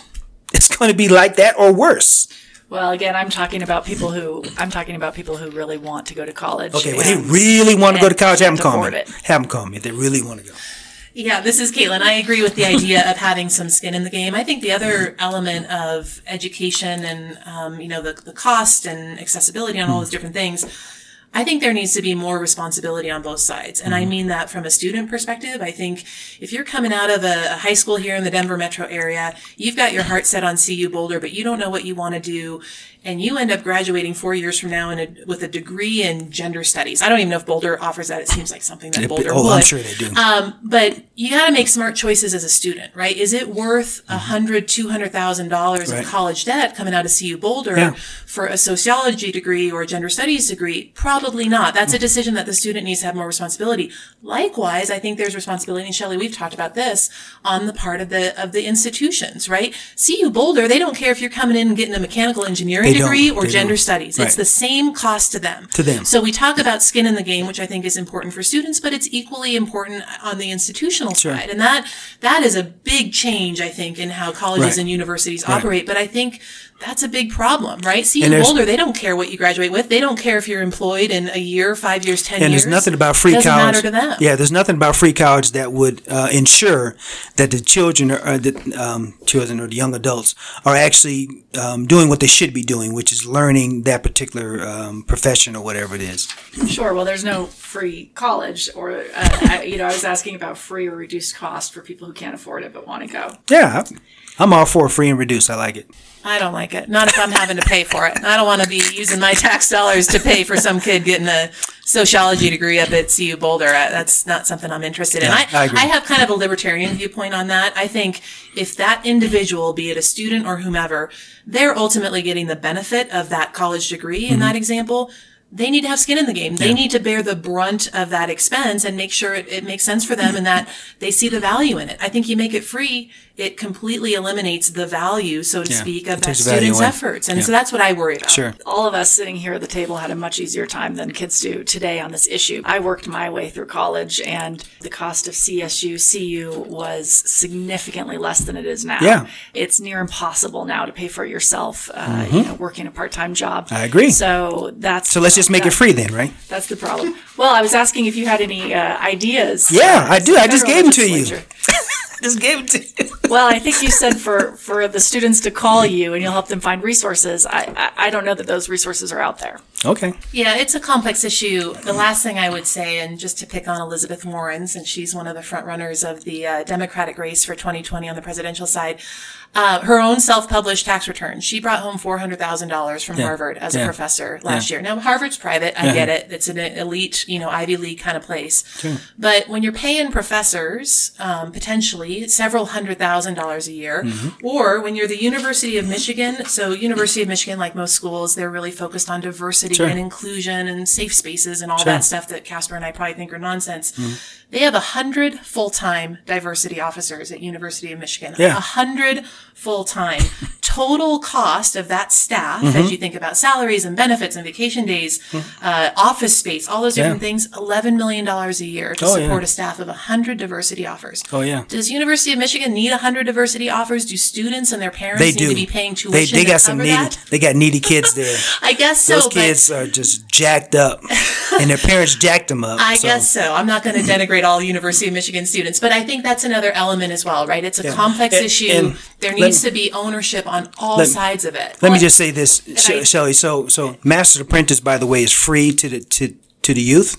It's going to be like that or worse. Well, again, I'm talking about people who I'm talking about people who really want to go to college. Okay, well, they really want to go to college. Have them call me. Have them call me if they really want to go. Yeah, this is Caitlin. I agree with the idea of having some skin in the game. I think the other element of education and, um, you know, the, the cost and accessibility on all those different things, I think there needs to be more responsibility on both sides. And I mean that from a student perspective. I think if you're coming out of a high school here in the Denver metro area, you've got your heart set on CU Boulder, but you don't know what you want to do. And you end up graduating four years from now in a, with a degree in gender studies. I don't even know if Boulder offers that. It seems like something that Boulder oh, would. I'm sure they do. Um, but you got to make smart choices as a student, right? Is it worth Mm-hmm. a hundred, two hundred thousand dollars of college debt coming out of CU Boulder Yeah. for a sociology degree or a gender studies degree? Probably not. That's a decision that the student needs to have more responsibility. Likewise, I think there's responsibility, and Shelley, we've talked about this on the part of the of the institutions, right? CU Boulder, they don't care if you're coming in and getting a mechanical engineering. Degree or gender don't. studies. Right. It's the same cost to them. To them. So we talk about skin in the game, which I think is important for students, but it's equally important on the institutional side. And that that is a big change, I think, in how colleges Right. and universities Right. operate. But I think that's a big problem, right? CU And there's- Boulder, they don't care what you graduate with. They don't care if you're employed in a year, five years, ten And years. there's nothing about free Doesn't college. matter to them. Yeah, there's nothing about free college that would uh, ensure that the children or uh, the um, children or the young adults are actually um, doing what they should be doing, which is learning that particular um, profession or whatever it is. Sure. Well, there's no free college, or uh, I, you know, I was asking about free or reduced cost for people who can't afford it but want to go. Yeah, I'm all for free and reduced. I like it. I don't like it. Not if I'm having to pay for it. I don't want to be using my tax dollars to pay for some kid getting a sociology degree up at CU Boulder. That's not something I'm interested in. Yeah, I, I agree. have kind of a libertarian viewpoint on that. I think if that individual, be it a student or whomever, they're ultimately getting the benefit of that college degree in Mm-hmm. that example. They need to have skin in the game. They need to bear the brunt of that expense and make sure it, it makes sense for them and that they see the value in it. I think you make it free, it completely eliminates the value, so to Yeah, speak, of that takes the value student's away. efforts. And Yeah. so that's what I worry about. Sure. all of us sitting here at the table had a much easier time than kids do today on this issue. I worked my way through college, and the cost of CSU, CU was significantly less than it is now. Yeah. It's near impossible now to pay for it yourself, uh, you know, working a part time job. Mm-hmm. I agree. So that's. So let's just make it free then, right? That's the problem. Well, I was asking if you had any uh, ideas. Yeah, I do. I just gave them to you. Just give it to you. Well, I think you said for, for the students to call you and you'll help them find resources. I, I, I don't know that those resources are out there. Okay. Yeah, it's a complex issue. The last thing I would say, and just to pick on Elizabeth Warren, since she's one of the front runners of the uh, Democratic race for 2020 on the presidential side, uh, her own self-published tax return. She brought home $400,000 from Harvard as a professor last year. Now, Harvard's private. I get it. It's an elite, you know, Ivy League kind of place. But when you're paying professors, um, potentially several hundred thousand dollars a year, Mm-hmm. or when you're the University of Michigan, so University of Michigan, like most schools, they're really focused on diversity Sure. and inclusion and safe spaces and all Sure. that stuff that Casper and I probably think are nonsense. Mm-hmm. They have a hundred full-time diversity officers at University of Michigan. A Yeah. Hundred full-time. Total cost of that staff, Mm-hmm. as you think about salaries and benefits and vacation days, uh, office space, all those different Yeah. things, eleven million dollars a year to Oh, yeah. support a staff of a hundred diversity offers. Oh yeah. Does University of Michigan need a hundred diversity offers? Do students and their parents They need do. to be paying tuition they to got some needy. that? They got needy kids there. I guess so, Those but kids are just jacked up, and their parents jacked them up. I so- guess so. I'm not going to denigrate all University of Michigan students, but I think that's another element as well, right? It's a complex And- issue. and there let needs to be ownership on all let- sides of it. Let me just say this, I- Shelley. So, so Master's Apprentice, by the way, is free to the to to the youth,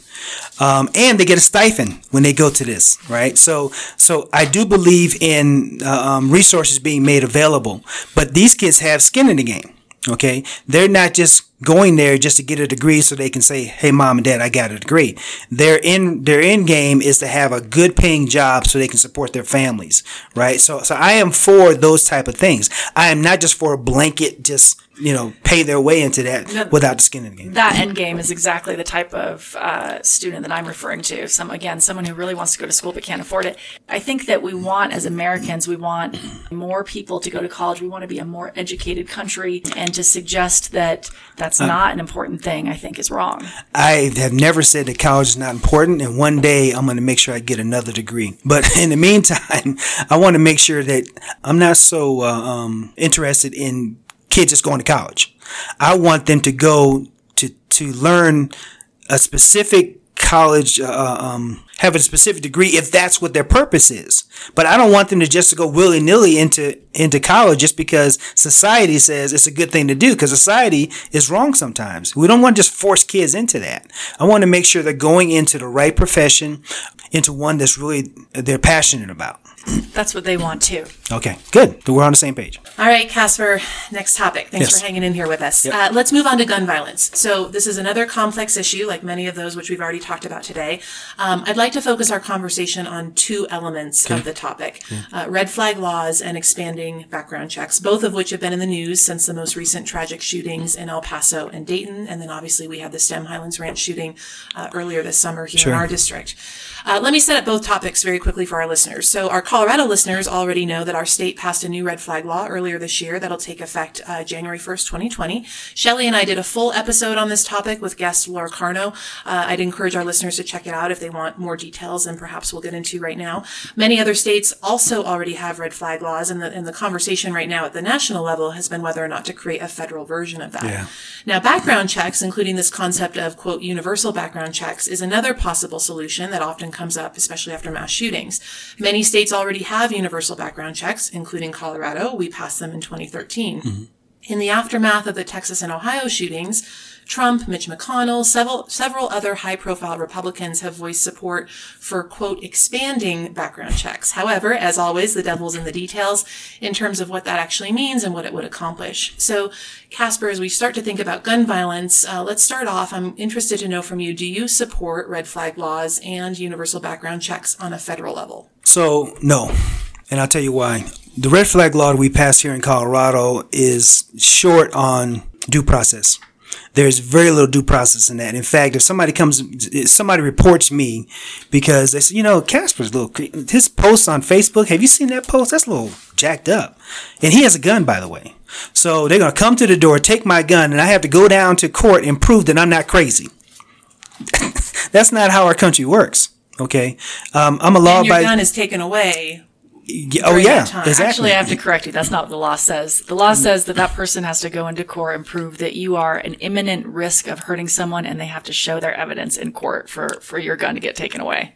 um, and they get a stipend when they go to this, right? So, so I do believe in uh, um, resources being made available, but these kids have skin in the game. Okay, they're not just going there just to get a degree so they can say, "Hey, mom and dad, I got a degree." Their in their end game is to have a good paying job so they can support their families, right? So, so I am for those type of things. I am not just for a blanket, just you know, pay their way into that without the skin in the game. That end game is exactly the type of uh, student that I'm referring to. Some again, someone who really wants to go to school but can't afford it. I think that we want, as Americans, we want more people to go to college. We want to be a more educated country, and to suggest that, that that's Uh, not an important thing, I think, is wrong. I have never said that college is not important, and one day I'm going to make sure I get another degree. But in the meantime, I want to make sure that I'm not so uh, um, interested in kids just going to college. I want them to go to to learn a specific college, uh, um, have a specific degree if that's what their purpose is. But I don't want them to just go willy nilly into into college just because society says it's a good thing to do. Because society is wrong sometimes. We don't want to just force kids into that. I want to make sure they're going into the right profession, into one that's really they're passionate about. That's what they want too. Okay, good. We're on the same page. All right, Casper, next topic. Thanks Yes. for hanging in here with us. Uh, let's move on to gun violence. So, this is another complex issue, like many of those which we've already talked about today. Um, I'd like to focus our conversation on two elements of the topic uh, red flag laws and expanding background checks, both of which have been in the news since the most recent tragic shootings in El Paso and Dayton. And then obviously we had the STEM Highlands Ranch shooting uh, earlier this summer here in our district. Uh, let me set up both topics very quickly for our listeners. So our Colorado listeners already know that our state passed a new red flag law earlier this year that'll take effect uh, January 1st, 2020. Shelley and I did a full episode on this topic with guest Laura Carno. Uh, I'd encourage our listeners to check it out if they want more details than perhaps we'll get into right now. Many other states also already have red flag laws, and the, and the conversation right now at the national level has been whether or not to create a federal version of that. Yeah. Now, background checks, including this concept of quote universal background checks, is another possible solution that often comes up, especially after mass shootings. Many states already have universal background checks, including Colorado. We passed them in 2013. Mm-hmm. In the aftermath of the Texas and Ohio shootings, Trump, Mitch McConnell, several, several other high profile Republicans have voiced support for, quote, expanding background checks. However, as always, the devil's in the details in terms of what that actually means and what it would accomplish. So, Casper, as we start to think about gun violence, uh, let's start off. I'm interested to know from you, do you support red flag laws and universal background checks on a federal level? So, no. And I'll tell you why. The red flag law we passed here in Colorado is short on due process. There's very little due process in that. In fact, if somebody comes, if somebody reports me because they say, you know, Casper's little, his posts on Facebook, have you seen that post? That's a little jacked up. And he has a gun, by the way. So they're going to come to the door, take my gun, and I have to go down to court and prove that I'm not crazy. That's not how our country works. Okay. Um, I'm a law And your by. gun is taken away. Oh yeah, exactly. Actually, I have to correct you. That's not what the law says. The law mm-hmm. says that that person has to go into court and prove that you are an imminent risk of hurting someone, and they have to show their evidence in court for for your gun to get taken away.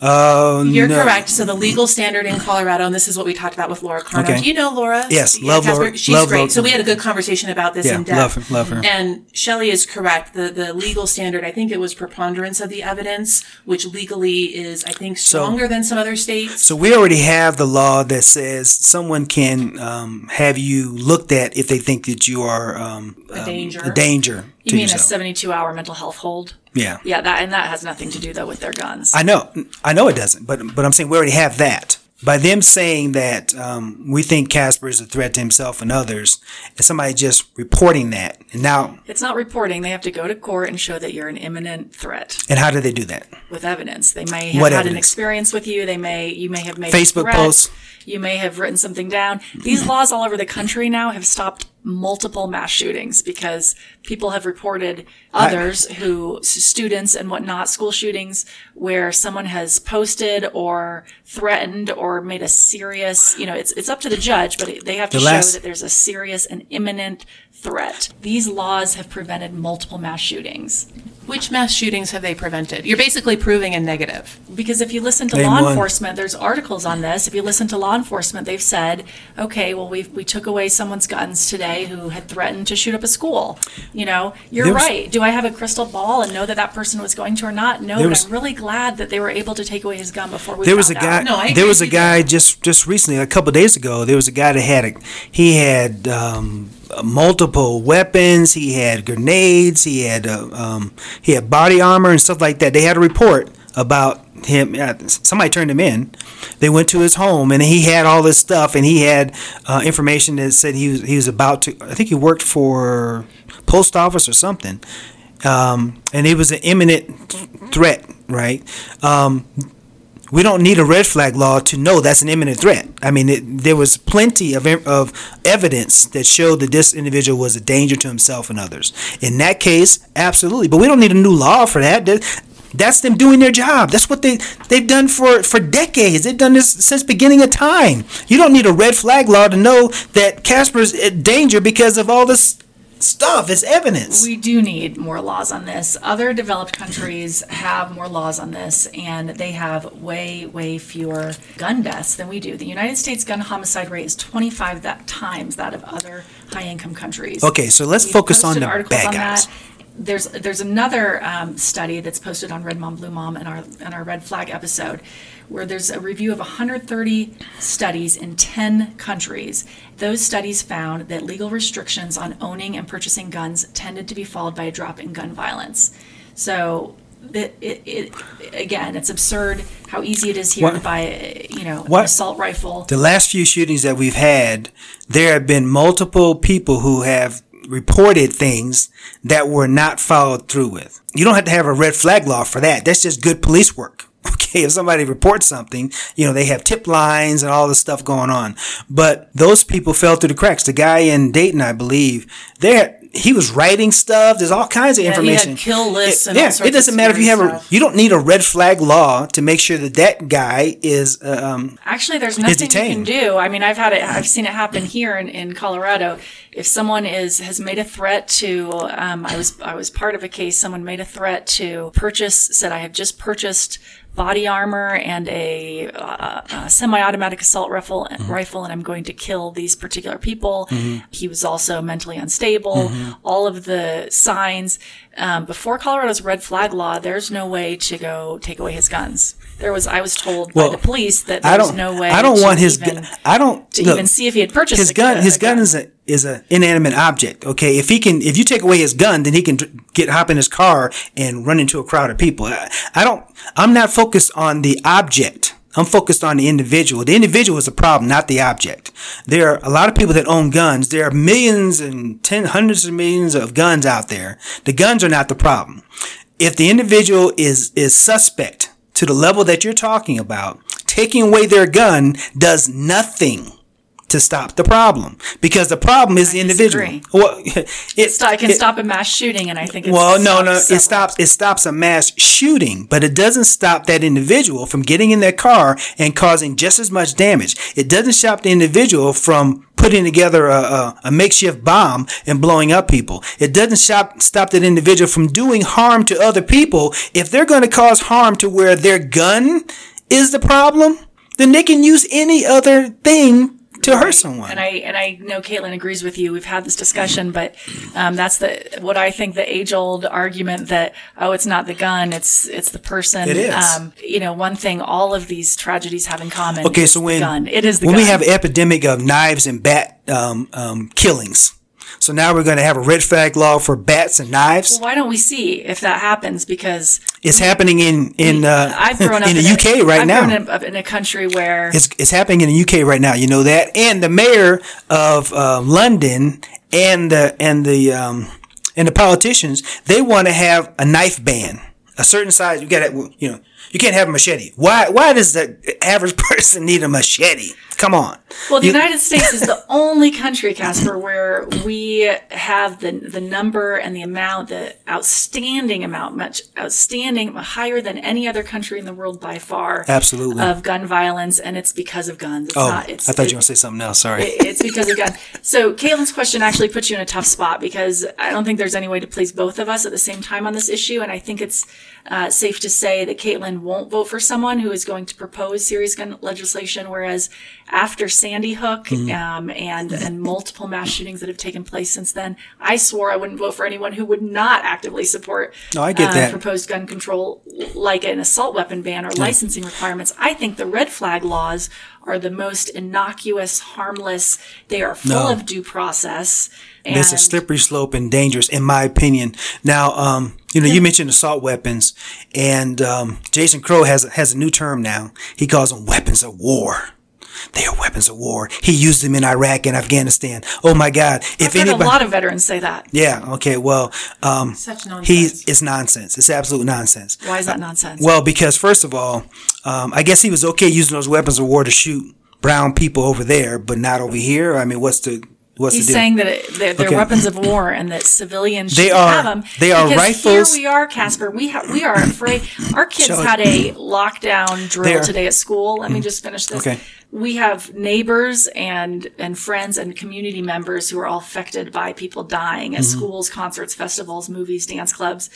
Oh You're no. correct. So the legal standard in Colorado, and this is what we talked about with Laura Carno. Okay. Do you know Laura? Yes, Yeah, love? Laura- She's love great. Laura. So we had a good conversation about this Yeah, in depth. love her- love her. And Shelley is correct. The the legal standard, I think it was preponderance of the evidence, which legally is, I think, stronger than some other states. So we already have the law that says someone can um, have you looked at if they think that you are um, A danger. a danger You mean a yourself. 72 hour mental health hold? yeah. Yeah, that and that has nothing to do though with their guns. I know, I know it doesn't, but but I'm saying we already have that. By them saying that um, we think Casper is a threat to himself and others, and somebody just reporting that, and now, it's not reporting. They have to go to court and show that you're an imminent threat and how do they do that? with evidence. They may have What had an experience with you. They may you may have made Facebook posts? You may have written something down. These laws all over the country now have stopped multiple mass shootings because people have reported others who students and whatnot school shootings where someone has posted or threatened or made a serious you know it's it's up to the judge but they have to show last- that there's a serious and imminent threat these laws have prevented multiple mass shootings Which mass shootings have they prevented? You're basically proving a negative. because if you listen to Name law one. enforcement, there's articles on this. If you listen to law enforcement, they've said, okay, well, we we took away someone's guns today who had threatened to shoot up a school. You know, you're There was- right. Do I have a crystal ball and know that that person was going to or not? No, There but was- I'm really glad that they were able to take away his gun before we There was a found guy. out. No, I agree there was a with you guy just just recently, a couple days ago. There was a guy that had a he had um, multiple weapons. He had grenades. He had uh, um, he had body armor and stuff like that. They had a report about him. Uh, somebody turned him in. They went to his home and he had all this stuff and he had uh, information that said he was he was about to. I think he worked for post office or something. Um, and it was an imminent threat, right? Um, we don't need a red flag law to know that's an imminent threat. I mean, it, there was plenty of, of evidence that showed that this individual was a danger to himself and others. In that case, absolutely. But we don't need a new law for that. That- That's them doing their job. That's what they they've done for for decades. They've done this since beginning of time. You don't need a red flag law to know that Casper's in danger because of all this stuff. It's evidence. We do need more laws on this. Other developed countries have more laws on this, and they have way, way fewer gun deaths than we do. The United States gun homicide rate is 25 that times that of other high-income countries. Okay, so let's We've focus on the bad on guys. that. There's there's another um, study that's posted on Red Mom Blue Mom in our in our Red Flag episode, where there's a review of 130 studies in 10 countries. Those studies found that legal restrictions on owning and purchasing guns tended to be followed by a drop in gun violence. So. It, it, it, again, it's absurd how easy it is here to buy, you know, what- an assault rifle. the last few shootings that we've had, there have been multiple people who have reported things that were not followed through with. You don't have to have a red flag law for that. That's just good police work. Okay, if somebody reports something, you know, they have tip lines and all this stuff going on. But those people fell through the cracks. The guy in Dayton, I believe, there he was writing stuff. There's all kinds of he had information. kill lists It- and all yeah, sorts it doesn't of matter if you have scary a. You don't need a red flag law to make sure that that guy is. uh, Um, Actually, there's nothing you can do. I mean, I've had it. I've seen it happen here in, in Colorado. If someone is has made a threat to, um, I was I was part of a case. Someone made a threat to purchase. Said I have just purchased body armor and a, uh, a semi-automatic assault rifle, Mm-hmm. rifle, and I'm going to kill these particular people. He was also mentally unstable. All of the signs um, before Colorado's red flag law. There's no way to go take away his guns. There was. I was told Well, by the police that there's no way. I don't to want his. even, gu- I don't. to look, even see if he had purchased his gun. a- His a gun is a is a inanimate object. Okay, if he can, if you take away his gun, then he can get hop in his car and run into a crowd of people. I, I don't. I'm not focused on the object. I'm focused on the individual. The individual is the problem, not the object. There are a lot of people that own guns. There are millions and ten, hundreds of millions of guns out there. The guns are not the problem. If the individual is is suspect to the level that you're talking about, taking away their gun does nothing to stop the problem because the problem is the individual. disagree. Well, it, I can it- stop a mass shooting, and I think it's well, no, no, several. it stops. It stops a mass shooting, but it doesn't stop that individual from getting in their car and causing just as much damage. It doesn't stop the individual from putting together a, a, a makeshift bomb and blowing up people. It doesn't stop stop that individual from doing harm to other people. If they're going to cause harm to where their gun is the problem, then they can use any other thing to hurt someone. And I and I know Caitlin agrees with you. We've had this discussion, but um, that's the what I think the age old argument that oh, it's not the gun, it's it's the person. It is. Um, you know, one thing all of these tragedies have in common. Okay, is so the when gun. it is when gun. we have epidemic of knives and bat um, um, killings, so now we're going to have a red flag law for bats and knives. Why don't we see if that happens? Because It's happening in in uh, I've grown up in the a- UK right I've now. grown up in a country where It's it's happening in the UK right now. You know that, and the mayor of uh, London and the and the um, and the politicians they want to have a knife ban, a certain size. You got to you know you can't have a machete. Why why does the average person need a machete? Come on. Well, the You- United States is the only country, Casper, where we have the the number and the amount, the outstanding amount, much outstanding, higher than any other country in the world by far. Absolutely. Of gun violence, and it's because of guns. It's oh, not. It's, I thought it- you were going to say something else. Sorry. it- it's because of guns. So Caitlin's question actually puts you in a tough spot because I don't think there's any way to please both of us at the same time on this issue, and I think it's uh, safe to say that Caitlin won't vote for someone who is going to propose serious gun legislation, whereas after Sandy Hook Mm-hmm. um, and and multiple mass shootings that have taken place since then, I swore I wouldn't vote for anyone who would not actively support No, I get uh, that. proposed gun control, like an assault weapon ban or licensing requirements. I think the red flag laws are the most innocuous, harmless. They are full No. of due process. And It's a slippery slope and dangerous, in my opinion. Now, um, you know, you mentioned assault weapons, and um, Jason Crow has has a new term now. He calls them weapons of war. They are weapons of war. He used them in Iraq and Afghanistan. Oh my God! If I've heard anybody, a lot of veterans say that. yeah, okay, well, um, Such nonsense. he's it's nonsense. It's absolute nonsense. Why is that nonsense? Well, because first of all, um, I guess he was okay using those weapons of war to shoot brown people over there, but not over here. I mean, what's the what's He's the deal? saying that it, they're, they're Okay. weapons of war and that civilians They should are- have them. they are because rifles- Here we are, Casper. We ha- we are afraid. Our kids Shall had a lockdown drill today at school. Let me just finish this. Okay. We have neighbors and and friends and community members who are all affected by people dying at Mm-hmm. schools, concerts, festivals, movies, dance clubs.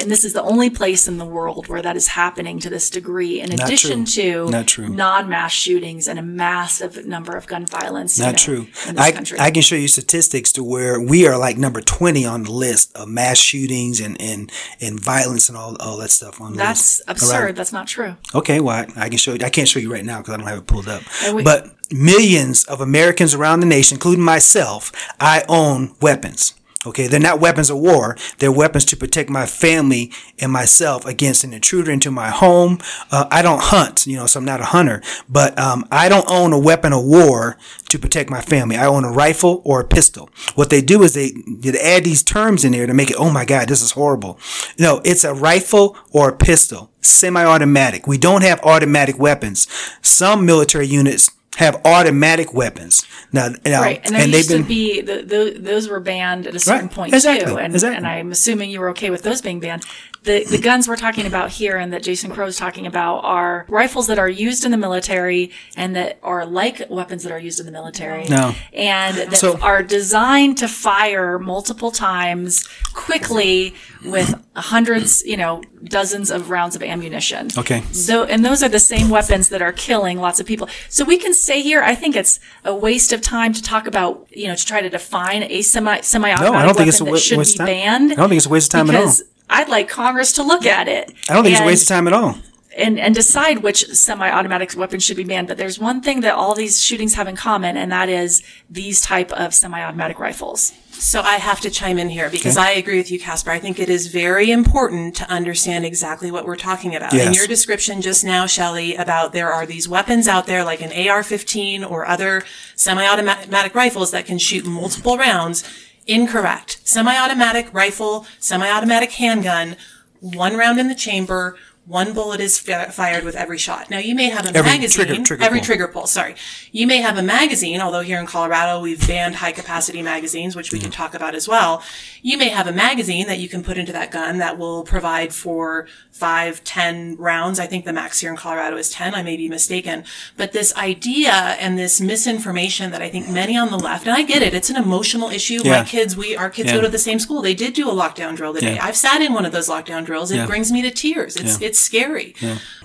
And this is the only place in the world where that is happening to this degree, in addition true. to Not true. non-mass shootings and a massive number of gun violence. Not know, true. In this I, country. I can show you statistics to where we are like number 20 on the list of mass shootings and, and, and violence and all, all that stuff on the That's absurd. Right. That's not true. Okay, well, I, I can show you. I can't show you right now because I don't have it pulled up. We- but millions of Americans around the nation, including myself, I own weapons. Okay, they're not weapons of war. They're weapons to protect my family and myself against an intruder into my home. Uh, I don't hunt, you know, so I'm not a hunter, but um, I don't own a weapon of war to protect my family. I own a rifle or a pistol. What they do is they, they add these terms in there to make it, oh my God, this is horrible. No, it's a rifle or a pistol, semi-automatic. We don't have automatic weapons. Some military units have automatic weapons. Now, now Right, and there they've used to been be the, the, those were banned at a certain Right, point exactly, too, and, exactly. and I'm assuming you were okay with those being banned. The the guns we're talking about here and that Jason Crow is talking about are rifles that are used in the military and that are like weapons that are used in the military, No. and that So- are designed to fire multiple times quickly with hundreds, you know, dozens of rounds of ammunition. Okay. So, and those are the same weapons that are killing lots of people. So we can say here, I think it's a waste of time to talk about, you know, to try to define a semi semi-automatic No, I don't think weapon it's a that should waste be banned. I don't think it's a waste of time at all. Because I'd like Congress to look at it. I don't think it's a waste of time at all. and, and decide which semi-automatic weapons should be banned. But there's one thing that all these shootings have in common, and that is these type of semi-automatic rifles. So I have to chime in here because I agree with you, Casper. I think it is very important to understand exactly what we're talking about. Yes. In your description just now, Shelley, about there are these weapons out there like an AR-15 or other semi-automatic rifles that can shoot multiple rounds. Incorrect. Semi-automatic rifle, semi-automatic handgun, one round in the chamber, one bullet is fi- fired with every shot. Now you may have a Every magazine, trigger- trigger every pull. trigger pull, sorry. You may have a magazine, although here in Colorado we've banned high capacity magazines, which we can mm. talk about as well. You may have a magazine that you can put into that gun that will provide for five, ten rounds. I think the max here in Colorado is 10. I may be mistaken. But this idea and this misinformation that I think many on the left, and I get it, it's an emotional issue. Yeah. My kids, we, our kids Yeah. go to the same school. They did do a lockdown drill today. Yeah. I've sat in one of those lockdown drills. It brings me to tears. It's, it's scary.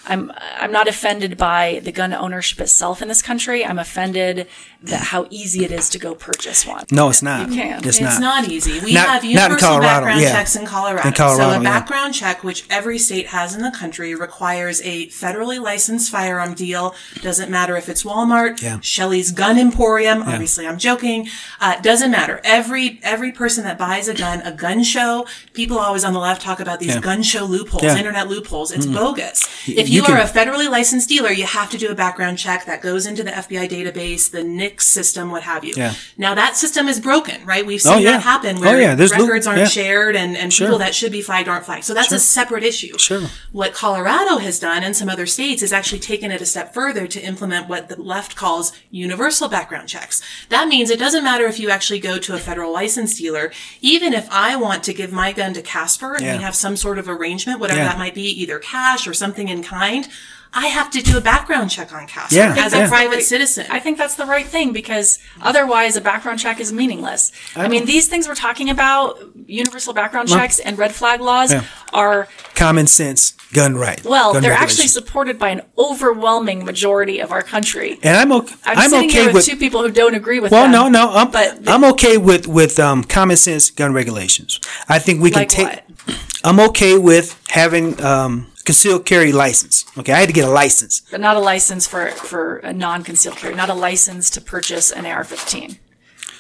I'm I'm not offended by the gun ownership itself in this country. I'm offended that how easy it is to go purchase one. No, it's not. You can. It's, It's not. not easy. We Not- have universal background yeah. checks in Colorado. In Colorado, so a yeah. background check, which every state has in the country, requires a federally licensed firearm deal. Doesn't matter if it's Walmart, Yeah. Shelley's Gun Emporium. Obviously, I'm joking. Uh, doesn't matter. Every every person that buys a gun, a gun show. People always on the left talk about these Yeah. gun show loopholes, Yeah. internet loopholes. It's bogus. If you you, are can- a federally licensed dealer, you have to do a background check that goes into the FBI database, the NICS system, what have you. Yeah. Now that system is broken, right? We've oh, seen Oh, yeah. that happen Oh, where yeah. There's loop- records aren't yeah. shared and, and Sure. people that should be flagged aren't flagged. So that's a separate issue. Sure. What Colorado has done and some other states is actually taken it a step further to implement what the left calls universal background checks. That means it doesn't matter if you actually go to a federal license dealer, even if I want to give my gun to Casper and Yeah. we have some sort of arrangement, whatever Yeah. that might be, either cash or something in kind, I have to do a background check on Casper Yeah, as yeah. a private citizen. I think that's the right thing because otherwise a background check is meaningless. I, mean, these things we're talking about, universal background checks and red flag laws, Yeah. are Common sense, gun right. well, gun they're actually supported by an overwhelming majority of our country. And I'm okay. I'm, I'm, sitting okay here with, with. two people who don't agree with Well, them. no, no. I'm, but I'm okay with with um, common sense gun regulations. I think we can like take. what? I'm okay with having um, concealed carry license. Okay, I had to get a license. But not a license for for a non-concealed carry, not a license to purchase an AR-15.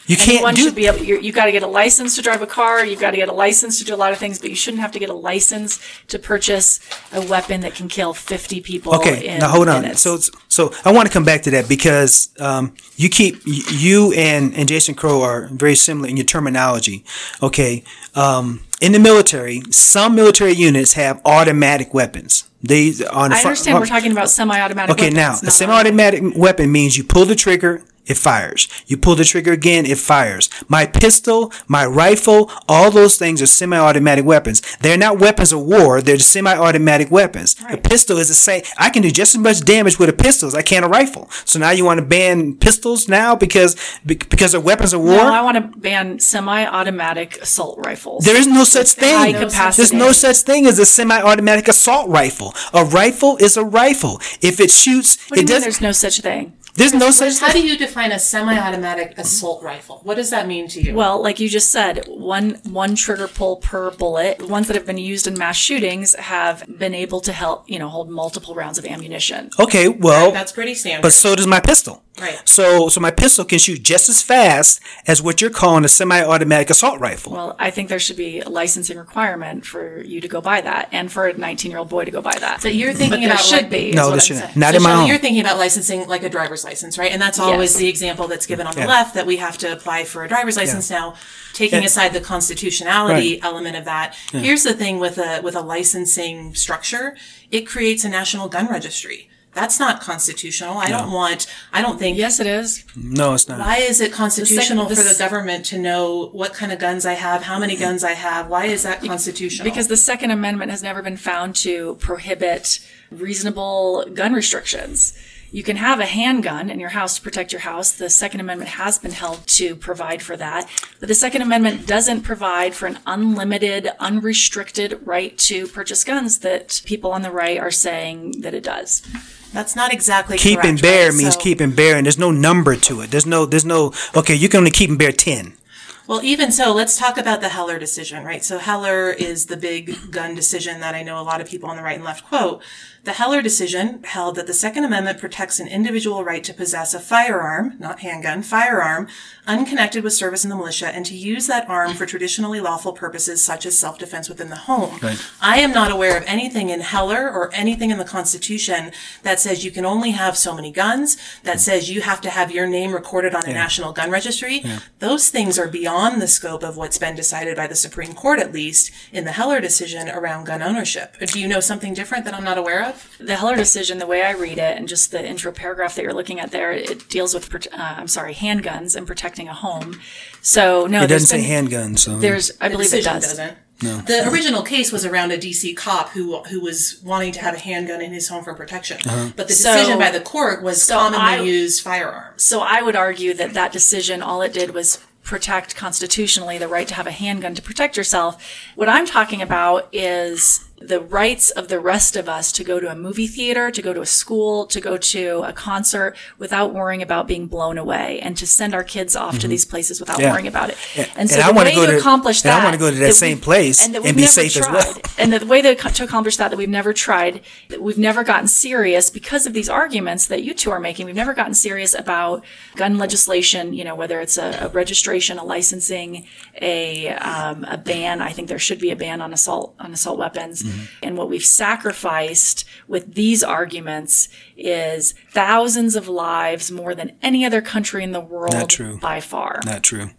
You can't Anyone do. should be able. You got to get a license to drive a car. You've got to get a license to do a lot of things, but you shouldn't have to get a license to purchase a weapon that can kill 50 people. Okay, in now hold on. minutes. So, so I want to come back to that because um, you keep you and and Jason Crow are very similar in your terminology. Okay, um, in the military, some military units have automatic weapons. These on I understand we're talking about semi-automatic. Okay, weapons, now a semi-automatic weapon means you pull the trigger, it fires. You pull the trigger again, it fires. My pistol, my rifle, all those things are semi-automatic weapons. They're not weapons of war. They're semi-automatic weapons. A pistol is the same. I can do just as much damage with a pistol as I can a rifle. So now you want to ban pistols now because because they're weapons of war? No, I want to ban semi-automatic assault rifles. There is no such high thing. capacity. There's no such thing as a semi-automatic assault rifle. A rifle is a rifle. If it shoots, What do it does. there's no such thing? There's no such How do you define a semi-automatic assault rifle? What does that mean to you? Well, like you just said, one one trigger pull per bullet. Ones that have been used in mass shootings have been able to help, you know, hold multiple rounds of ammunition. Okay, well, that's pretty standard. but so does my pistol. Right. So, so my pistol can shoot just as fast as what you're calling a semi-automatic assault rifle. Well, I think there should be a licensing requirement for you to go buy that and for a 19 year old boy to go buy that. But you're thinking there about should like- be. No, what there shouldn't. saying. Not so in my Shelley, home. you're thinking about licensing like a driver's license, right? And that's always Yes. the example that's given on the Yeah. left that we have to apply for a driver's license now. Taking Yeah. aside the constitutionality Right. element of that, here's the thing with a with a licensing structure, it creates a national gun registry. That's not constitutional. I don't want. I don't think. Yes, it is. No, it's not. Why is it constitutional the for the government to know what kind of guns I have, how many guns I have? Why is that constitutional? Because the Second Amendment has never been found to prohibit reasonable gun restrictions. You can have a handgun in your house to protect your house. The Second Amendment has been held to provide for that. But the Second Amendment doesn't provide for an unlimited, unrestricted right to purchase guns that people on the right are saying that it does. that's not exactly keeping correct, bear right? means So- keep and bear, and there's no number to it. There's no, there's no. Okay, you can only keep and bear ten. Well, even so, let's talk about the Heller decision, right? So Heller is the big gun decision that I know a lot of people on the right and left quote. The Heller decision held that the Second Amendment protects an individual right to possess a firearm, not handgun, firearm, unconnected with service in the militia, and to use that arm for traditionally lawful purposes such as self-defense within the home. I am not aware of anything in Heller or anything in the Constitution that says you can only have so many guns, that says you have to have your name recorded on a national gun registry. Those things are beyond the scope of what's been decided by the Supreme Court, at least in the Heller decision around gun ownership. Do you know something different that I'm not aware of? The Heller decision, the way I read it, and just the intro paragraph that you're looking at there, it deals with, uh, I'm sorry, handguns and protecting a home. So no, It doesn't say handguns. So There's, I The believe it does. doesn't. The original case was around a DC cop who who was wanting to have a handgun in his home for protection, but the So- decision by the court was so commonly I- used firearms. So I would argue that that decision, all it did was protect constitutionally the right to have a handgun to protect yourself. What I'm talking about is the rights of the rest of us to go to a movie theater, to go to a school, to go to a concert without worrying about being blown away and to send our kids off to these places without Mm-hmm. Yeah. worrying about it. And- And so and the way to to- accomplish and I wanna go to that same we've- place that and be safe as well. And the way that, to accomplish that, that we've never tried, that we've never gotten serious because of these arguments that you two are making. We've never gotten serious about gun legislation, you know, whether it's a, a registration, a licensing, a, um, a ban. I think there should be a ban on assault, on assault weapons. Mm-hmm. And what we've sacrificed with these arguments is thousands of lives more than any other country in the world Not true. by far. not true.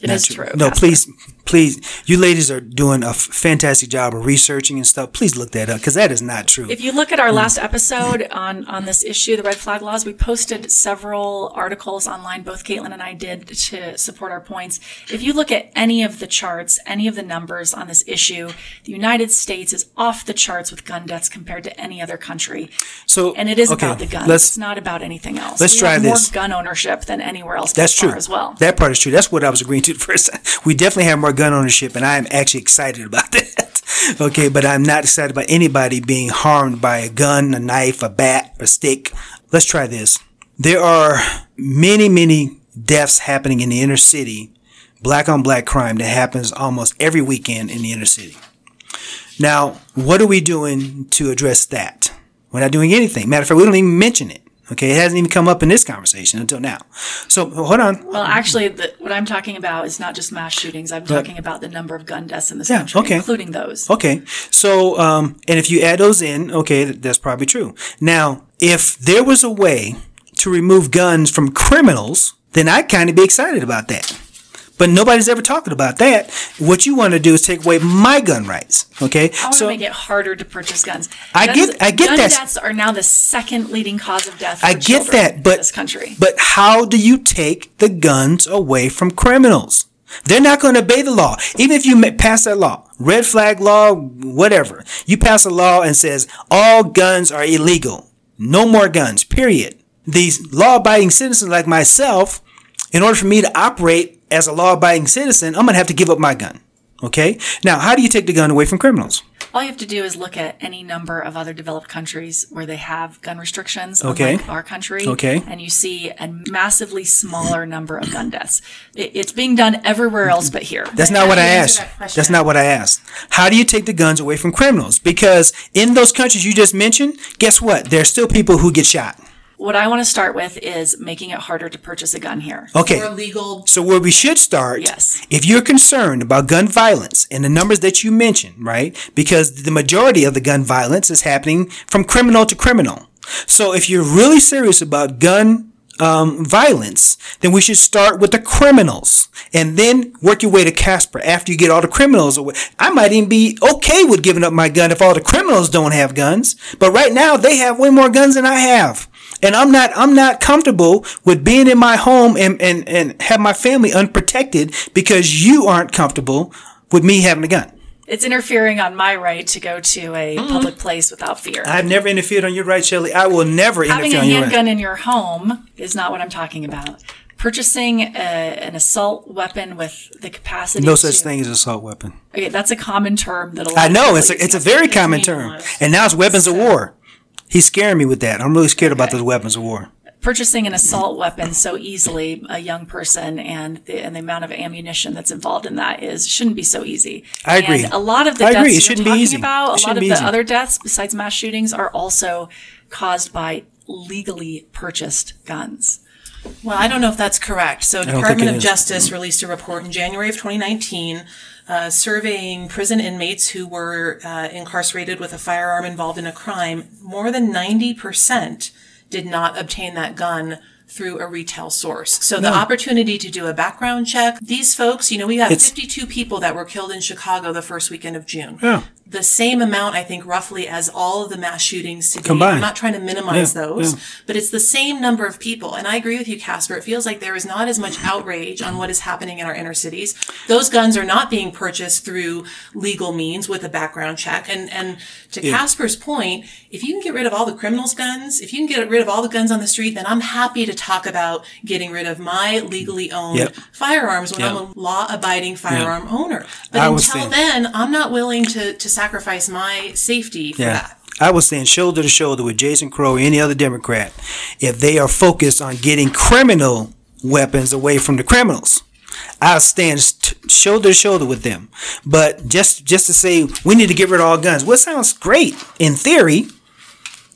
It Not is true. No, Casper. please, please, you ladies are doing a f- fantastic job of researching and stuff. Please look that up because that is not true. If you look at our mm. last episode on, on this issue, the red flag laws, we posted several articles online, both Caitlin and I did to support our points. If you look at any of the charts, any of the numbers on this issue, the United States is off the charts with gun deaths compared to any other country. so, And it is okay, about the guns. It's not about anything else. let's we try have this. more gun ownership than anywhere else That's true as well. That part is true. That's what I was agreeing to the first time. We definitely have more gun ownership, and I am actually excited about that. okay, but I'm not excited about anybody being harmed by a gun, a knife, a bat, a stick. Let's try this. There are many, many deaths happening in the inner city, black on black crime that happens almost every weekend in the inner city. Now, what are we doing to address that? We're not doing anything. Matter of fact, we don't even mention it. Okay, it hasn't even come up in this conversation until now. So hold on. Well, actually, the, what I'm talking about is not just mass shootings. I'm talking about the number of gun deaths in this Yeah, country, okay. including those. Okay, so um, and if you add those in, okay, that's probably true. Now, if there was a way to remove guns from criminals, then I'd kind of be excited about that. But nobody's ever talking about that. What you want to do is take away my gun rights. Okay, I want to make it harder to purchase guns. I Guns- get- I get gun that. deaths are now the second leading cause of death. I get that, but in this country. but how do you take the guns away from criminals? They're not going to obey the law. Even if you pass that law, red flag law, whatever, you pass a law and says all guns are illegal. No more guns, period. These law abiding citizens like myself, in order for me to operate as a law abiding citizen, I'm going to have to give up my gun. Okay? Now, how do you take the gun away from criminals? All you have to do is look at any number of other developed countries where they have gun restrictions, Okay. unlike our country. Okay. And you see a massively smaller number of gun deaths. It, it's being done everywhere else but here. That's not what I asked. that? That's not what I asked. How do you take the guns away from criminals? Because in those countries you just mentioned, guess what? There's still people who get shot. What I want to start with is making it harder to purchase a gun here. Okay. Or legal. So where we should start, Yes. if you're concerned about gun violence and the numbers that you mentioned, right? Because the majority of the gun violence is happening from criminal to criminal. So if you're really serious about gun um, violence, then we should start with the criminals and then work your way to Casper after you get all the criminals away. I might even be okay with giving up my gun if all the criminals don't have guns. But right now they have way more guns than I have. And I'm not I'm not comfortable with being in my home and, and, and have my family unprotected because you aren't comfortable with me having a gun. It's interfering on my right to go to a mm-hmm. public place without fear. I've never interfered on your right, Shelley. I will never Having interfere a on your right. handgun in your home is not what I'm talking about. Purchasing a, an assault weapon with the capacity No such to- thing as assault weapon. Okay, that's a common term that a lot I know it's a it's a very common term, and now it's weapons of war. He's scaring me with that. I'm really scared about those weapons of war. purchasing an assault weapon so easily, a young person, and the, and the amount of ammunition that's involved in that is shouldn't be so easy. I agree. And a lot of the I deaths agree. It you're shouldn't be talking easy. about, a lot of the other deaths besides mass shootings are also caused by legally purchased guns. Well, I don't know if that's correct. So, Department of. Justice released a report in January of 2019 uh, surveying prison inmates who were uh, incarcerated with a firearm involved in a crime. More than 90% did not obtain that gun through a retail source. So the opportunity to do a background check, these folks, you know, we have It's- 52 people that were killed in Chicago the first weekend of June. Yeah. The same amount, I think, roughly as all of the mass shootings today. Combined. I'm not trying to minimize Yeah, those, yeah. but it's the same number of people. And I agree with you, Casper. It feels like there is not as much outrage on what is happening in our inner cities. Those guns are not being purchased through legal means with a background check. And and to Casper's point, if you can get rid of all the criminals' guns, if you can get rid of all the guns on the street, then I'm happy to talk about getting rid of my legally owned Yep. firearms when Yep. I'm a law-abiding firearm owner. But I until then, I'm not willing to to sacrifice my safety for Yeah. that. I was saying shoulder to shoulder with Jason Crow or any other Democrat if they are focused on getting criminal weapons away from the criminals. I'll stand shoulder to shoulder with them. But just just to say we need to get rid of all guns, well, it sounds great in theory,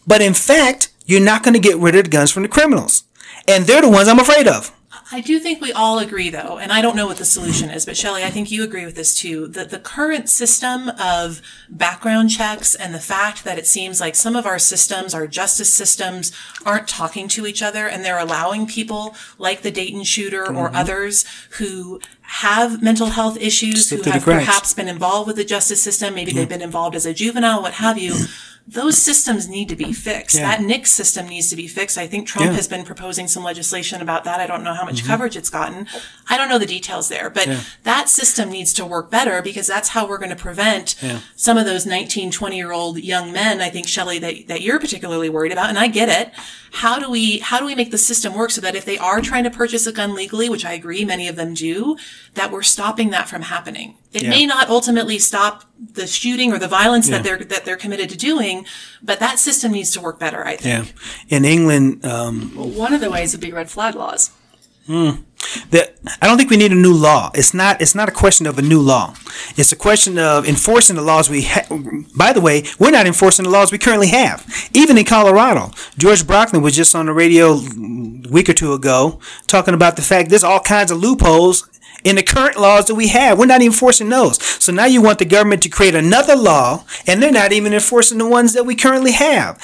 but in fact, you're not going to get rid of the guns from the criminals, and they're the ones I'm afraid of. I do think we all agree, though, and I don't know what the solution is, but Shelley, I think you agree with this too, that the current system of background checks and the fact that it seems like some of our systems, our justice systems, aren't talking to each other and they're allowing people like the Dayton shooter Mm-hmm. or others who have mental health issues, Slip who have perhaps been involved with the justice system, maybe they've been involved as a juvenile, what have you. Those systems need to be fixed. Yeah. That NICS system needs to be fixed. I think Trump Yeah. has been proposing some legislation about that. I don't know how Mm-hmm. much coverage it's gotten. I don't know the details there, but that system needs to work better because that's how we're going to prevent some of those 19, 20 year old young men, I think, Shelley, that, that you're particularly worried about. And I get it. How do we, how do we make the system work so that if they are trying to purchase a gun legally, which I agree many of them do, that we're stopping that from happening? It Yeah. may not ultimately stop the shooting or the violence Yeah. that they're, that they're committed to doing, but that system needs to work better, I think. Yeah, in England, um, One of the ways would be red flag laws. that I don't think we need a new law. It's not. It's not a question of a new law. It's a question of enforcing the laws we. Ha- By the way, we're not enforcing the laws we currently have. Even in Colorado, George Brauchler was just on the radio a week or two ago talking about the fact there's all kinds of loopholes in the current laws that we have. We're not even enforcing those. So now you want the government to create another law, and they're not even enforcing the ones that we currently have.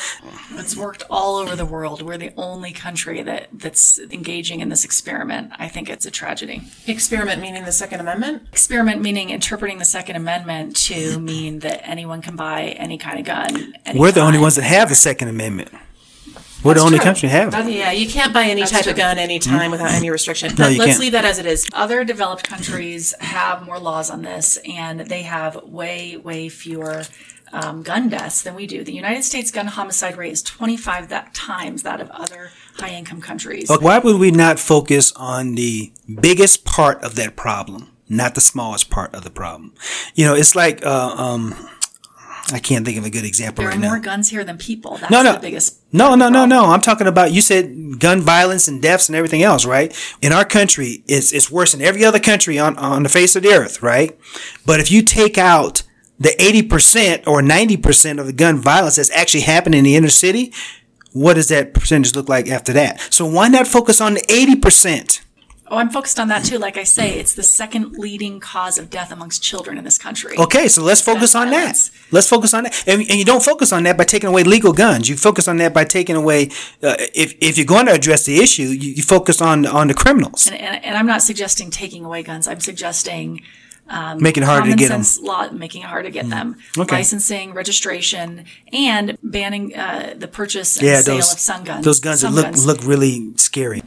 It's worked all over the world. We're the only country that, that's engaging in this experiment. I think it's a tragedy. Experiment meaning the Second Amendment? Experiment meaning interpreting the Second Amendment to mean that anyone can buy any kind of gun. We're the only ones that have the Second Amendment. We're the only true. country to have it. Yeah, you can't buy any type true. of gun anytime without any restriction. No, But you let's can't. leave that as it is. Other developed countries have more laws on this, and they have way, way fewer um, gun deaths than we do. The United States gun homicide rate is 25 that times that of other high income countries. But why would we not focus on the biggest part of that problem, not the smallest part of the problem? You know, it's like uh, um, I can't think of a good example There right are more guns here than people. That's No, no. the biggest. No, no, no, no. I'm talking about you said gun violence and deaths and everything else, right? In our country, it's it's worse than every other country on on the face of the earth, right? But if you take out the 80% or 90% of the gun violence that's actually happening in the inner city, what does that percentage look like after that? So why not focus on the 80%? Oh, I'm focused on that too. Like I say, it's the second leading cause of death amongst children in this country. Okay, so let's focus on that. Let's focus on that. And, and you don't focus on that by taking away legal guns. You focus on that by taking away, uh, if, if you're going to address the issue, you, you focus on, on the criminals. And, and, and I'm not suggesting taking away guns. I'm suggesting Making it harder to get them. law making it hard to get them. Okay. Licensing, registration, and banning uh, the purchase and Yeah, sale those, of sun guns. those guns look, guns. look really scary.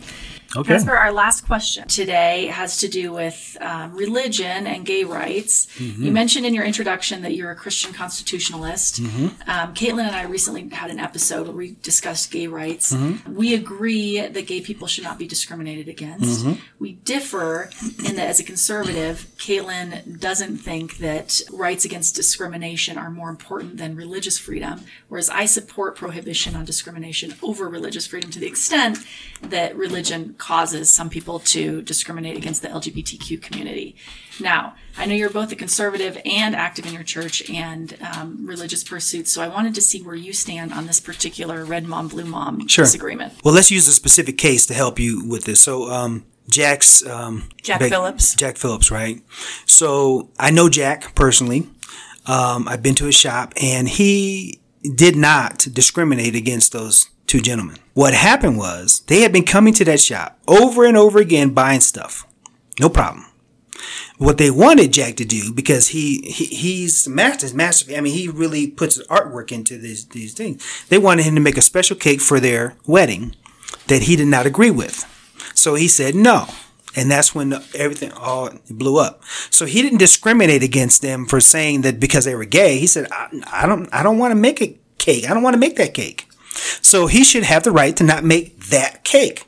Okay. As for our last question today has to do with um, religion and gay rights. Mm-hmm. You mentioned in your introduction that you're a Christian constitutionalist. Mm-hmm. Um, Caitlin and I recently had an episode where we discussed gay rights. Mm-hmm. We agree that gay people should not be discriminated against. Mm-hmm. We differ in that as a conservative, Caitlin doesn't think that rights against discrimination are more important than religious freedom, whereas I support prohibition on discrimination over religious freedom to the extent that religion causes some people to discriminate against the LGBTQ community. Now, I know you're both a conservative and active in your church and um, religious pursuits, so I wanted to see where you stand on this particular red mom, blue mom Sure. disagreement. Well, let's use a specific case to help you with this. So, um, Jack's um, Jack Phillips. Jack Phillips, right? So I know Jack personally. Um, I've been to his shop, and he did not discriminate against those two gentlemen. What happened was they had been coming to that shop over and over again buying stuff, no problem. What they wanted Jack to do because he, he he's master master. I mean, he really puts his artwork into these these things. They wanted him to make a special cake for their wedding that he did not agree with. So he said no. And that's when everything all blew up. So he didn't discriminate against them for saying that because they were gay. He said, I, I don't, I don't want to make a cake. I don't want to make that cake. So he should have the right to not make that cake.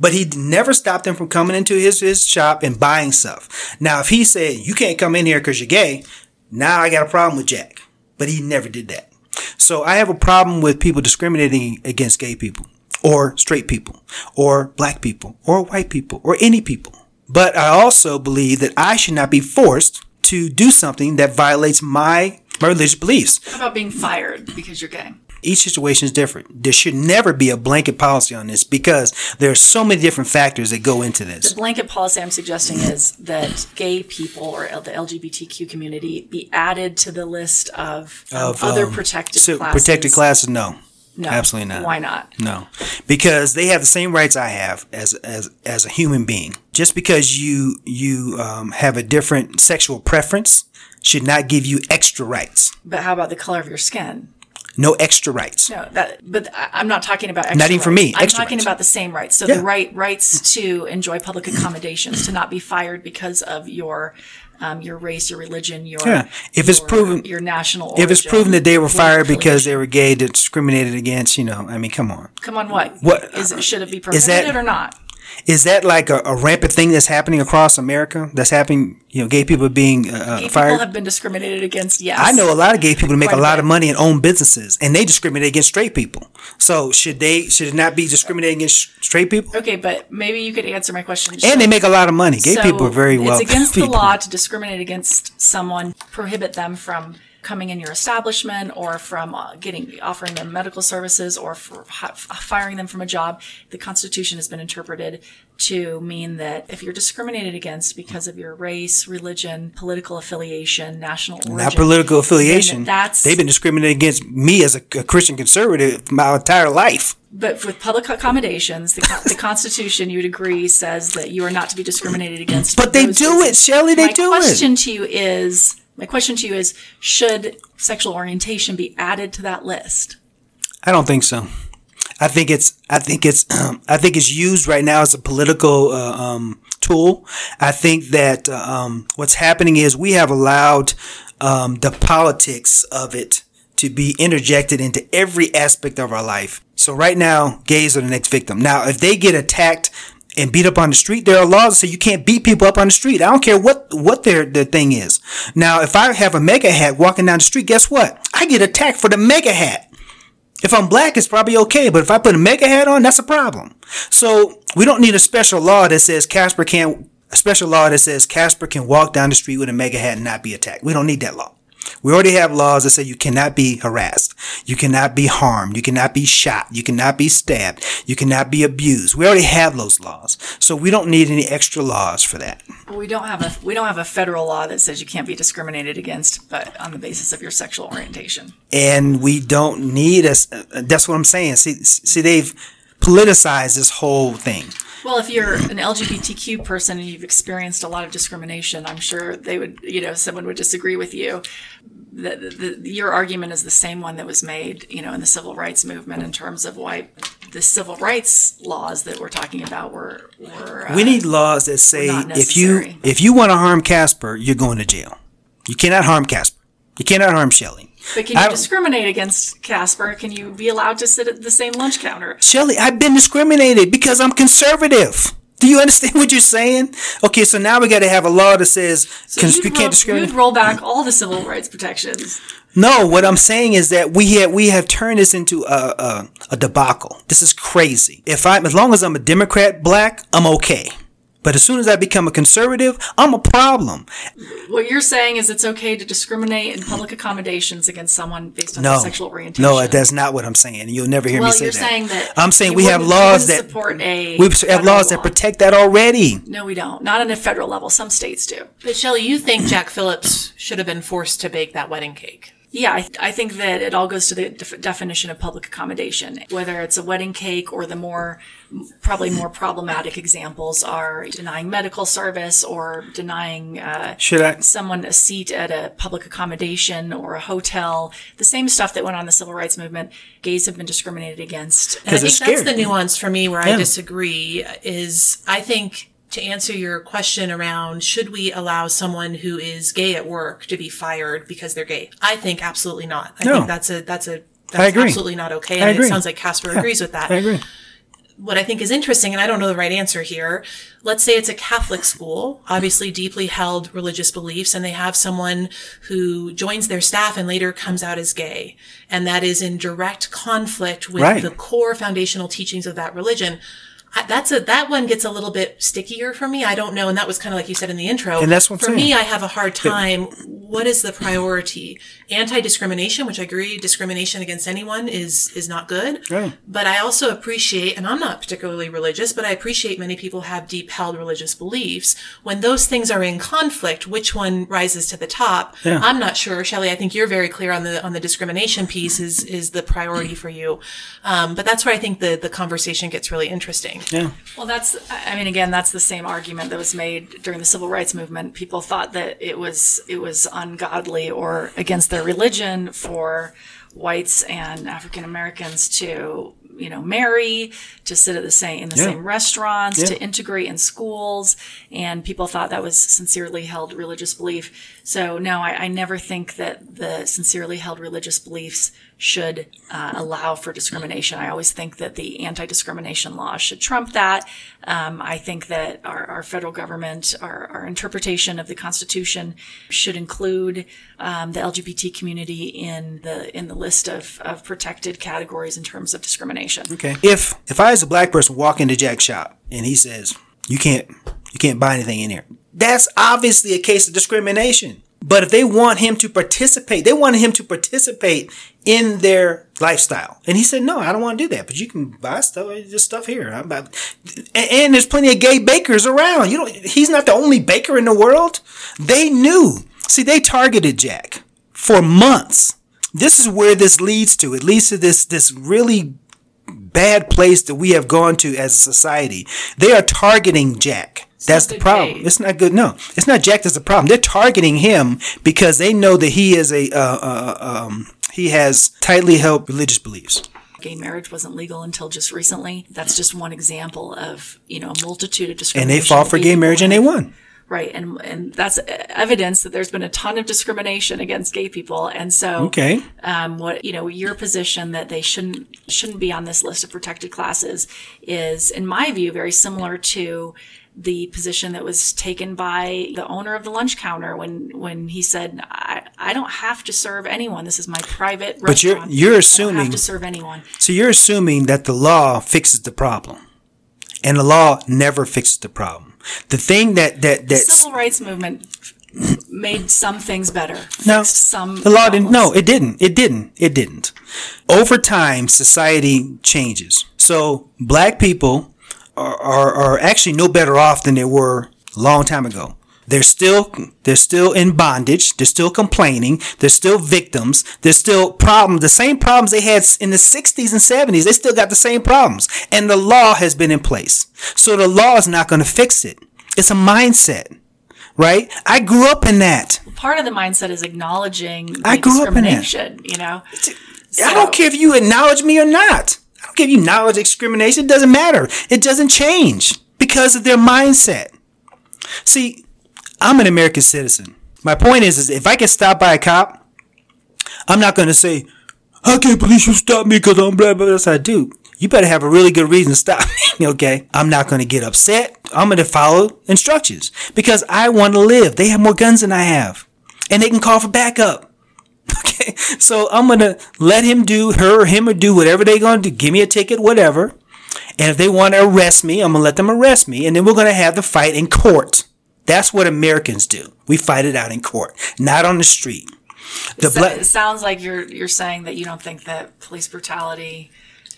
But he never stopped them from coming into his, his shop and buying stuff. Now, if he said, you can't come in here because you're gay, now I got a problem with Jack. But he never did that. So I have a problem with people discriminating against gay people or straight people or black people or white people or any people. But I also believe that I should not be forced to do something that violates my, my religious beliefs. How about being fired because you're gay? Each situation is different. There should never be a blanket policy on this because there are so many different factors that go into this. The blanket policy I'm suggesting is that gay people or the LGBTQ community be added to the list of, um, Of, other um, protected So classes. protected classes, no. No, Absolutely not. Why not? No, because they have the same rights I have as as as a human being. Just because you you um, have a different sexual preference should not give you extra rights. But how about the color of your skin? No extra rights. No, that. But I'm not talking about. Extra Not even for me. I'm talking rights. about the same rights. So Yeah. the right rights to enjoy public accommodations, to not be fired because of your. Um, your race, your religion, your Yeah. If it's proven- your national If it's proven that they were fired political because they were gay, discriminated against, you know, I mean, come on. Come on, what? What- is it? Should it be is that- prohibited or not? Is that like a, a rampant thing that's happening across America? That's happening, you know, gay people being uh, Gay fired? people have been discriminated against. Yes, I know a lot of gay people make a Quite a lot bit. of money and own businesses, and they discriminate against straight people. So should they? Should it not be discriminating against straight people? Okay, but maybe you could answer my question. And they make a lot of money. Gay So people are very well. It's against people. the law to discriminate against someone, prohibit them from coming in your establishment or from uh, getting offering them medical services or for firing them from a job. The Constitution has been interpreted to mean that if you're discriminated against because of your race, religion, political affiliation, national origin, Not political affiliation. that's They've been discriminated against me as a, a Christian conservative my entire life. But with public accommodations, the, the Constitution, you would agree, says that you are not to be discriminated against. But they do reasons. it, Shelley. They my do it. My question to you is, my question to you is, should sexual orientation be added to that list? I don't think so. I think it's I think it's I think it's used right now as a political uh, um, tool. I think that uh, um, what's happening is we have allowed um, the politics of it to be interjected into every aspect of our life. So right now, gays are the next victim. Now, if they get attacked and beat up on the street, there are laws that say you can't beat people up on the street. I don't care what what their their thing is. Now, if I have a MAGA hat walking down the street, guess what? I get attacked for the MAGA hat. If I'm black, it's probably okay, but if I put a MAGA hat on, that's a problem. So we don't need a special law that says Casper can't, a special law that says Casper can walk down the street with a MAGA hat and not be attacked. We don't need that law. We already have laws that say you cannot be harassed. You cannot be harmed. You cannot be shot. You cannot be stabbed. You cannot be abused. We already have those laws. So we don't need any extra laws for that. We don't have a we don't have a federal law that says you can't be discriminated against, but on the basis of your sexual orientation. And we don't need us. That's what I'm saying. See, see, they've politicized this whole thing. Well, if you're an LGBTQ person and you've experienced a lot of discrimination, I'm sure they would, you know, someone would disagree with you. The, the, the, your argument is the same one that was made, you know, in the civil rights movement in terms of why the civil rights laws that we're talking about were. were uh, we need laws that say if you if you want to harm Casper, you're going to jail. You cannot harm Casper. You cannot harm Shelley. But can you discriminate against Casper? Can you be allowed to sit at the same lunch counter? Shelley, I've been discriminated because I'm conservative. Do you understand what you're saying? Okay, so now we got to have a law that says so cons- you can't discriminate. You'd roll back all the civil rights protections. No, what I'm saying is that we have we have turned this into a, a, a debacle. This is crazy. If I, as long as I'm a Democrat, black, I'm okay. But as soon as I become a conservative, I'm a problem. What you're saying is it's okay to discriminate in public accommodations against someone based on no, their sexual orientation. No, that's not what I'm saying. You'll never hear well, me say that. Well you're that. Saying that I'm saying we have laws that support a we have laws law. that protect that already. No, we don't. Not on a federal level. Some states do. But Shelley, you think Jack Phillips should have been forced to bake that wedding cake? Yeah, I, th- I, think that it all goes to the def- definition of public accommodation. Whether it's a wedding cake or the more, probably more problematic examples are denying medical service or denying uh, Should I? someone a seat at a public accommodation or a hotel. The same stuff that went on in the civil rights movement. Gays have been discriminated against. And I think that's the nuance for me where yeah. I disagree. Is I think to answer your question around should we allow someone who is gay at work to be fired because they're gay? I think absolutely not. I no. think that's a that's a that's absolutely not okay. And it sounds like Casper yeah, agrees with that. I agree. What I think is interesting, and I don't know the right answer here, let's say it's a Catholic school, obviously deeply held religious beliefs, and they have someone who joins their staff and later comes out as gay. And that is in direct conflict with right. the core foundational teachings of that religion that's a that one gets a little bit stickier for me. I don't know, and that was kind of like you said in the intro. And that's what for saying. me. I have a hard time. What is the priority? Anti-discrimination, which I agree, discrimination against anyone is is not good. Right. But I also appreciate, and I'm not particularly religious, but I appreciate many people have deep held religious beliefs. When those things are in conflict, which one rises to the top? Yeah. I'm not sure, Shelley. I think you're very clear on the on the discrimination piece is is the priority for you. Um, but that's where I think the the conversation gets really interesting. Yeah. Well, that's, I mean, again, that's the same argument that was made during the civil rights movement. People thought that it was, it was ungodly or against their religion for whites and African Americans to you know marry to sit at the same in the yeah. same restaurants yeah. to integrate in schools and people thought that was sincerely held religious belief so no I, I never think that the sincerely held religious beliefs should uh, allow for discrimination. I always think that the anti-discrimination law should trump that. Um, I think that our, our federal government, our, our, interpretation of the Constitution, should include um, the LGBT community in the in the list of, of protected categories in terms of discrimination. Okay. If if I as a black person walk into Jack's shop and he says you can't you can't buy anything in here, that's obviously a case of discrimination. But if they want him to participate, they wanted him to participate in their lifestyle. And he said, no, I don't want to do that, but you can buy stuff, just stuff here. and, and there's plenty of gay bakers around. You know, he's not the only baker in the world. They knew. See, they targeted Jack for months. This is where this leads to. It leads to this, this really bad place that we have gone to as a society. They are targeting Jack. That's the problem. It's not good. No, it's not Jack that's the problem. They're targeting him because they know that he is a uh, uh, um, he has tightly held religious beliefs. Gay marriage wasn't legal until just recently. That's just one example of you know a multitude of discrimination. And they fought for gay marriage and they won. Right, and and that's evidence that there's been a ton of discrimination against gay people, and so okay, um, what you know, your position that they shouldn't shouldn't be on this list of protected classes is, in my view, very similar to the position that was taken by the owner of the lunch counter when when he said I, I don't have to serve anyone this is my private but you're you're assuming to serve anyone so you're assuming that the law fixes the problem and the law never fixes the problem the thing that that that the civil rights movement made some things better. No, some the law didn't. No, it didn't. It didn't. It didn't. Over time, society changes. So black people are, are, are actually no better off than they were a long time ago. They're still they're still in bondage. They're still complaining. They're still victims. They're still problems. The same problems they had in the 60s and 70s. They still got the same problems. And the law has been in place. So the law is not going to fix it. It's a mindset, right? I grew up in that. Part of the mindset is acknowledging the I grew up in that. discrimination. You know, I don't care if you acknowledge me or not. If you knowledge discrimination. It doesn't matter. It doesn't change because of their mindset. See, I'm an American citizen. My point is, is if I get stopped by a cop, I'm not going to say, I can't believe you stopped me because I'm blah, blah, blah. I do. You better have a really good reason to stop me, okay? I'm not going to get upset. I'm going to follow instructions because I want to live. They have more guns than I have, and they can call for backup. Okay, so I'm gonna let him do her or him or do whatever they're gonna do. Give me a ticket, whatever. And if they want to arrest me, I'm gonna let them arrest me, and then we're gonna have the fight in court. That's what Americans do. We fight it out in court, not on the street. The So black. it sounds like you're you're saying that you don't think that police brutality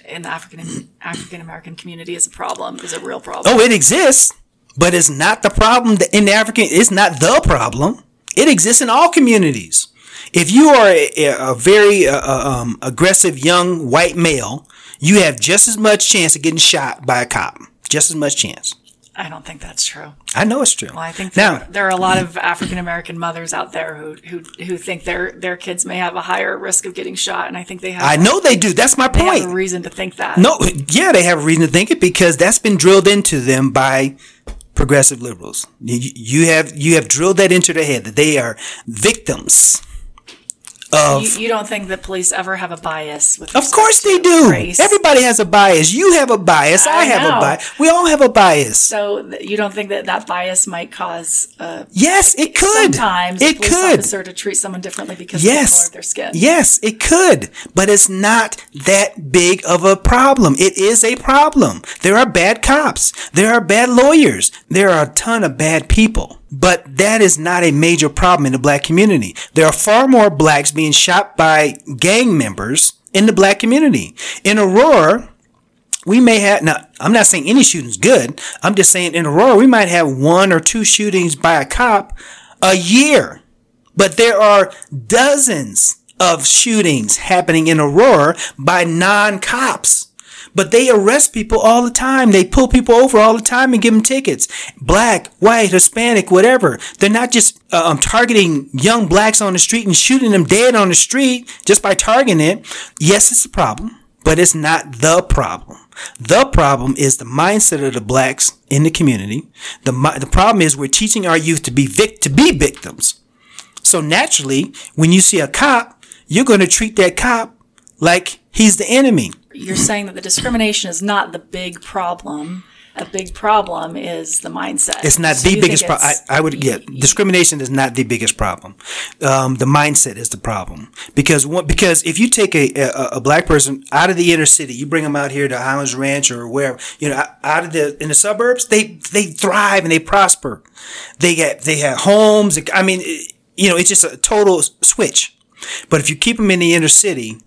in the African African American community is a problem, is a real problem. Oh, it exists, but it's not the problem that- in the African. It's not the problem. It exists in all communities. If you are a, a very uh, uh, um, aggressive young white male, you have just as much chance of getting shot by a cop. Just as much chance. I don't think that's true. I know it's true. Well, I think now there, are a lot of African American mothers out there who, who who think their their kids may have a higher risk of getting shot, and I think they have I know they do. That's my they have a point. reason to think that. No, yeah, they have a reason to think it because that's been drilled into them by progressive liberals. You, you have you have drilled that into their head that they are victims of you, you don't think that police ever have a bias with Of course they do. race? Everybody has a bias. You have a bias. I, I have know. a bias. We all have a bias. so th- you don't think that that bias might cause uh, yes, it could. sometimes it could. officer to treat someone differently because of the color of their skin? Yes, it could. But it's not that big of a problem. It is a problem. There are bad cops. There are bad lawyers. There are a ton of bad people. But that is not a major problem in the black community. There are far more blacks being shot by gang members in the black community. In Aurora, we may have now i'm not saying any shooting's good i'm just saying in aurora we might have one or two shootings by a cop a year but there are dozens of shootings happening in aurora by non-cops but they arrest people all the time. They pull people over all the time and give them tickets. Black, white, Hispanic, whatever. They're not just uh, um, targeting young blacks on the street and shooting them dead on the street just by targeting it. Yes, it's a problem but it's not the problem. The problem is the mindset of the blacks in the community. The the problem is we're teaching our youth to be vic- to be victims. So naturally, when you see a cop, you're going to treat that cop like he's the enemy. You're saying that the discrimination is not the big problem. A big problem is the mindset. It's not So the biggest problem. I, I would yeah, discrimination is not the biggest problem. Um, the mindset is the problem because one, because if you take a, a a black person out of the inner city, you bring them out here to Highlands Ranch or where you know out of the in the suburbs, they they thrive and they prosper. They get they have homes. I mean, you know, it's just a total switch. But if you keep them in the inner city,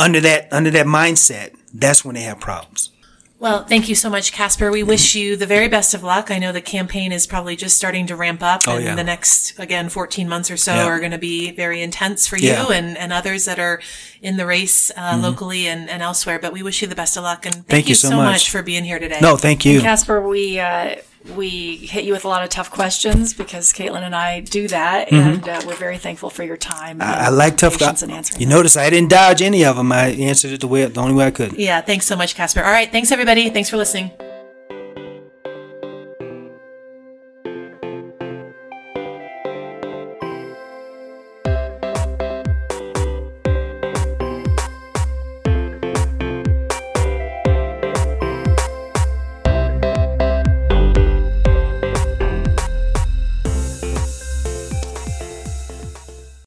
under that under that mindset, that's when they have problems. Well, thank you so much, Casper. We wish you the very best of luck. I know the campaign is probably just starting to ramp up, and yeah. the next, again, 14 months or so Yeah. are going to be very intense for you Yeah. and, and others that are in the race uh, locally and, and elsewhere. But we wish you the best of luck, and thank, Thank you so much. much for being here today. No, thank you. Casper, we uh, we hit you with a lot of tough questions because Caitlin and I do that, and uh, we're very thankful for your time. Mm-hmm. I, I like tough questions. You them. notice I didn't dodge any of them. I answered it the way the only way I could. Yeah, thanks so much, Casper. All right, thanks everybody. Thanks for listening.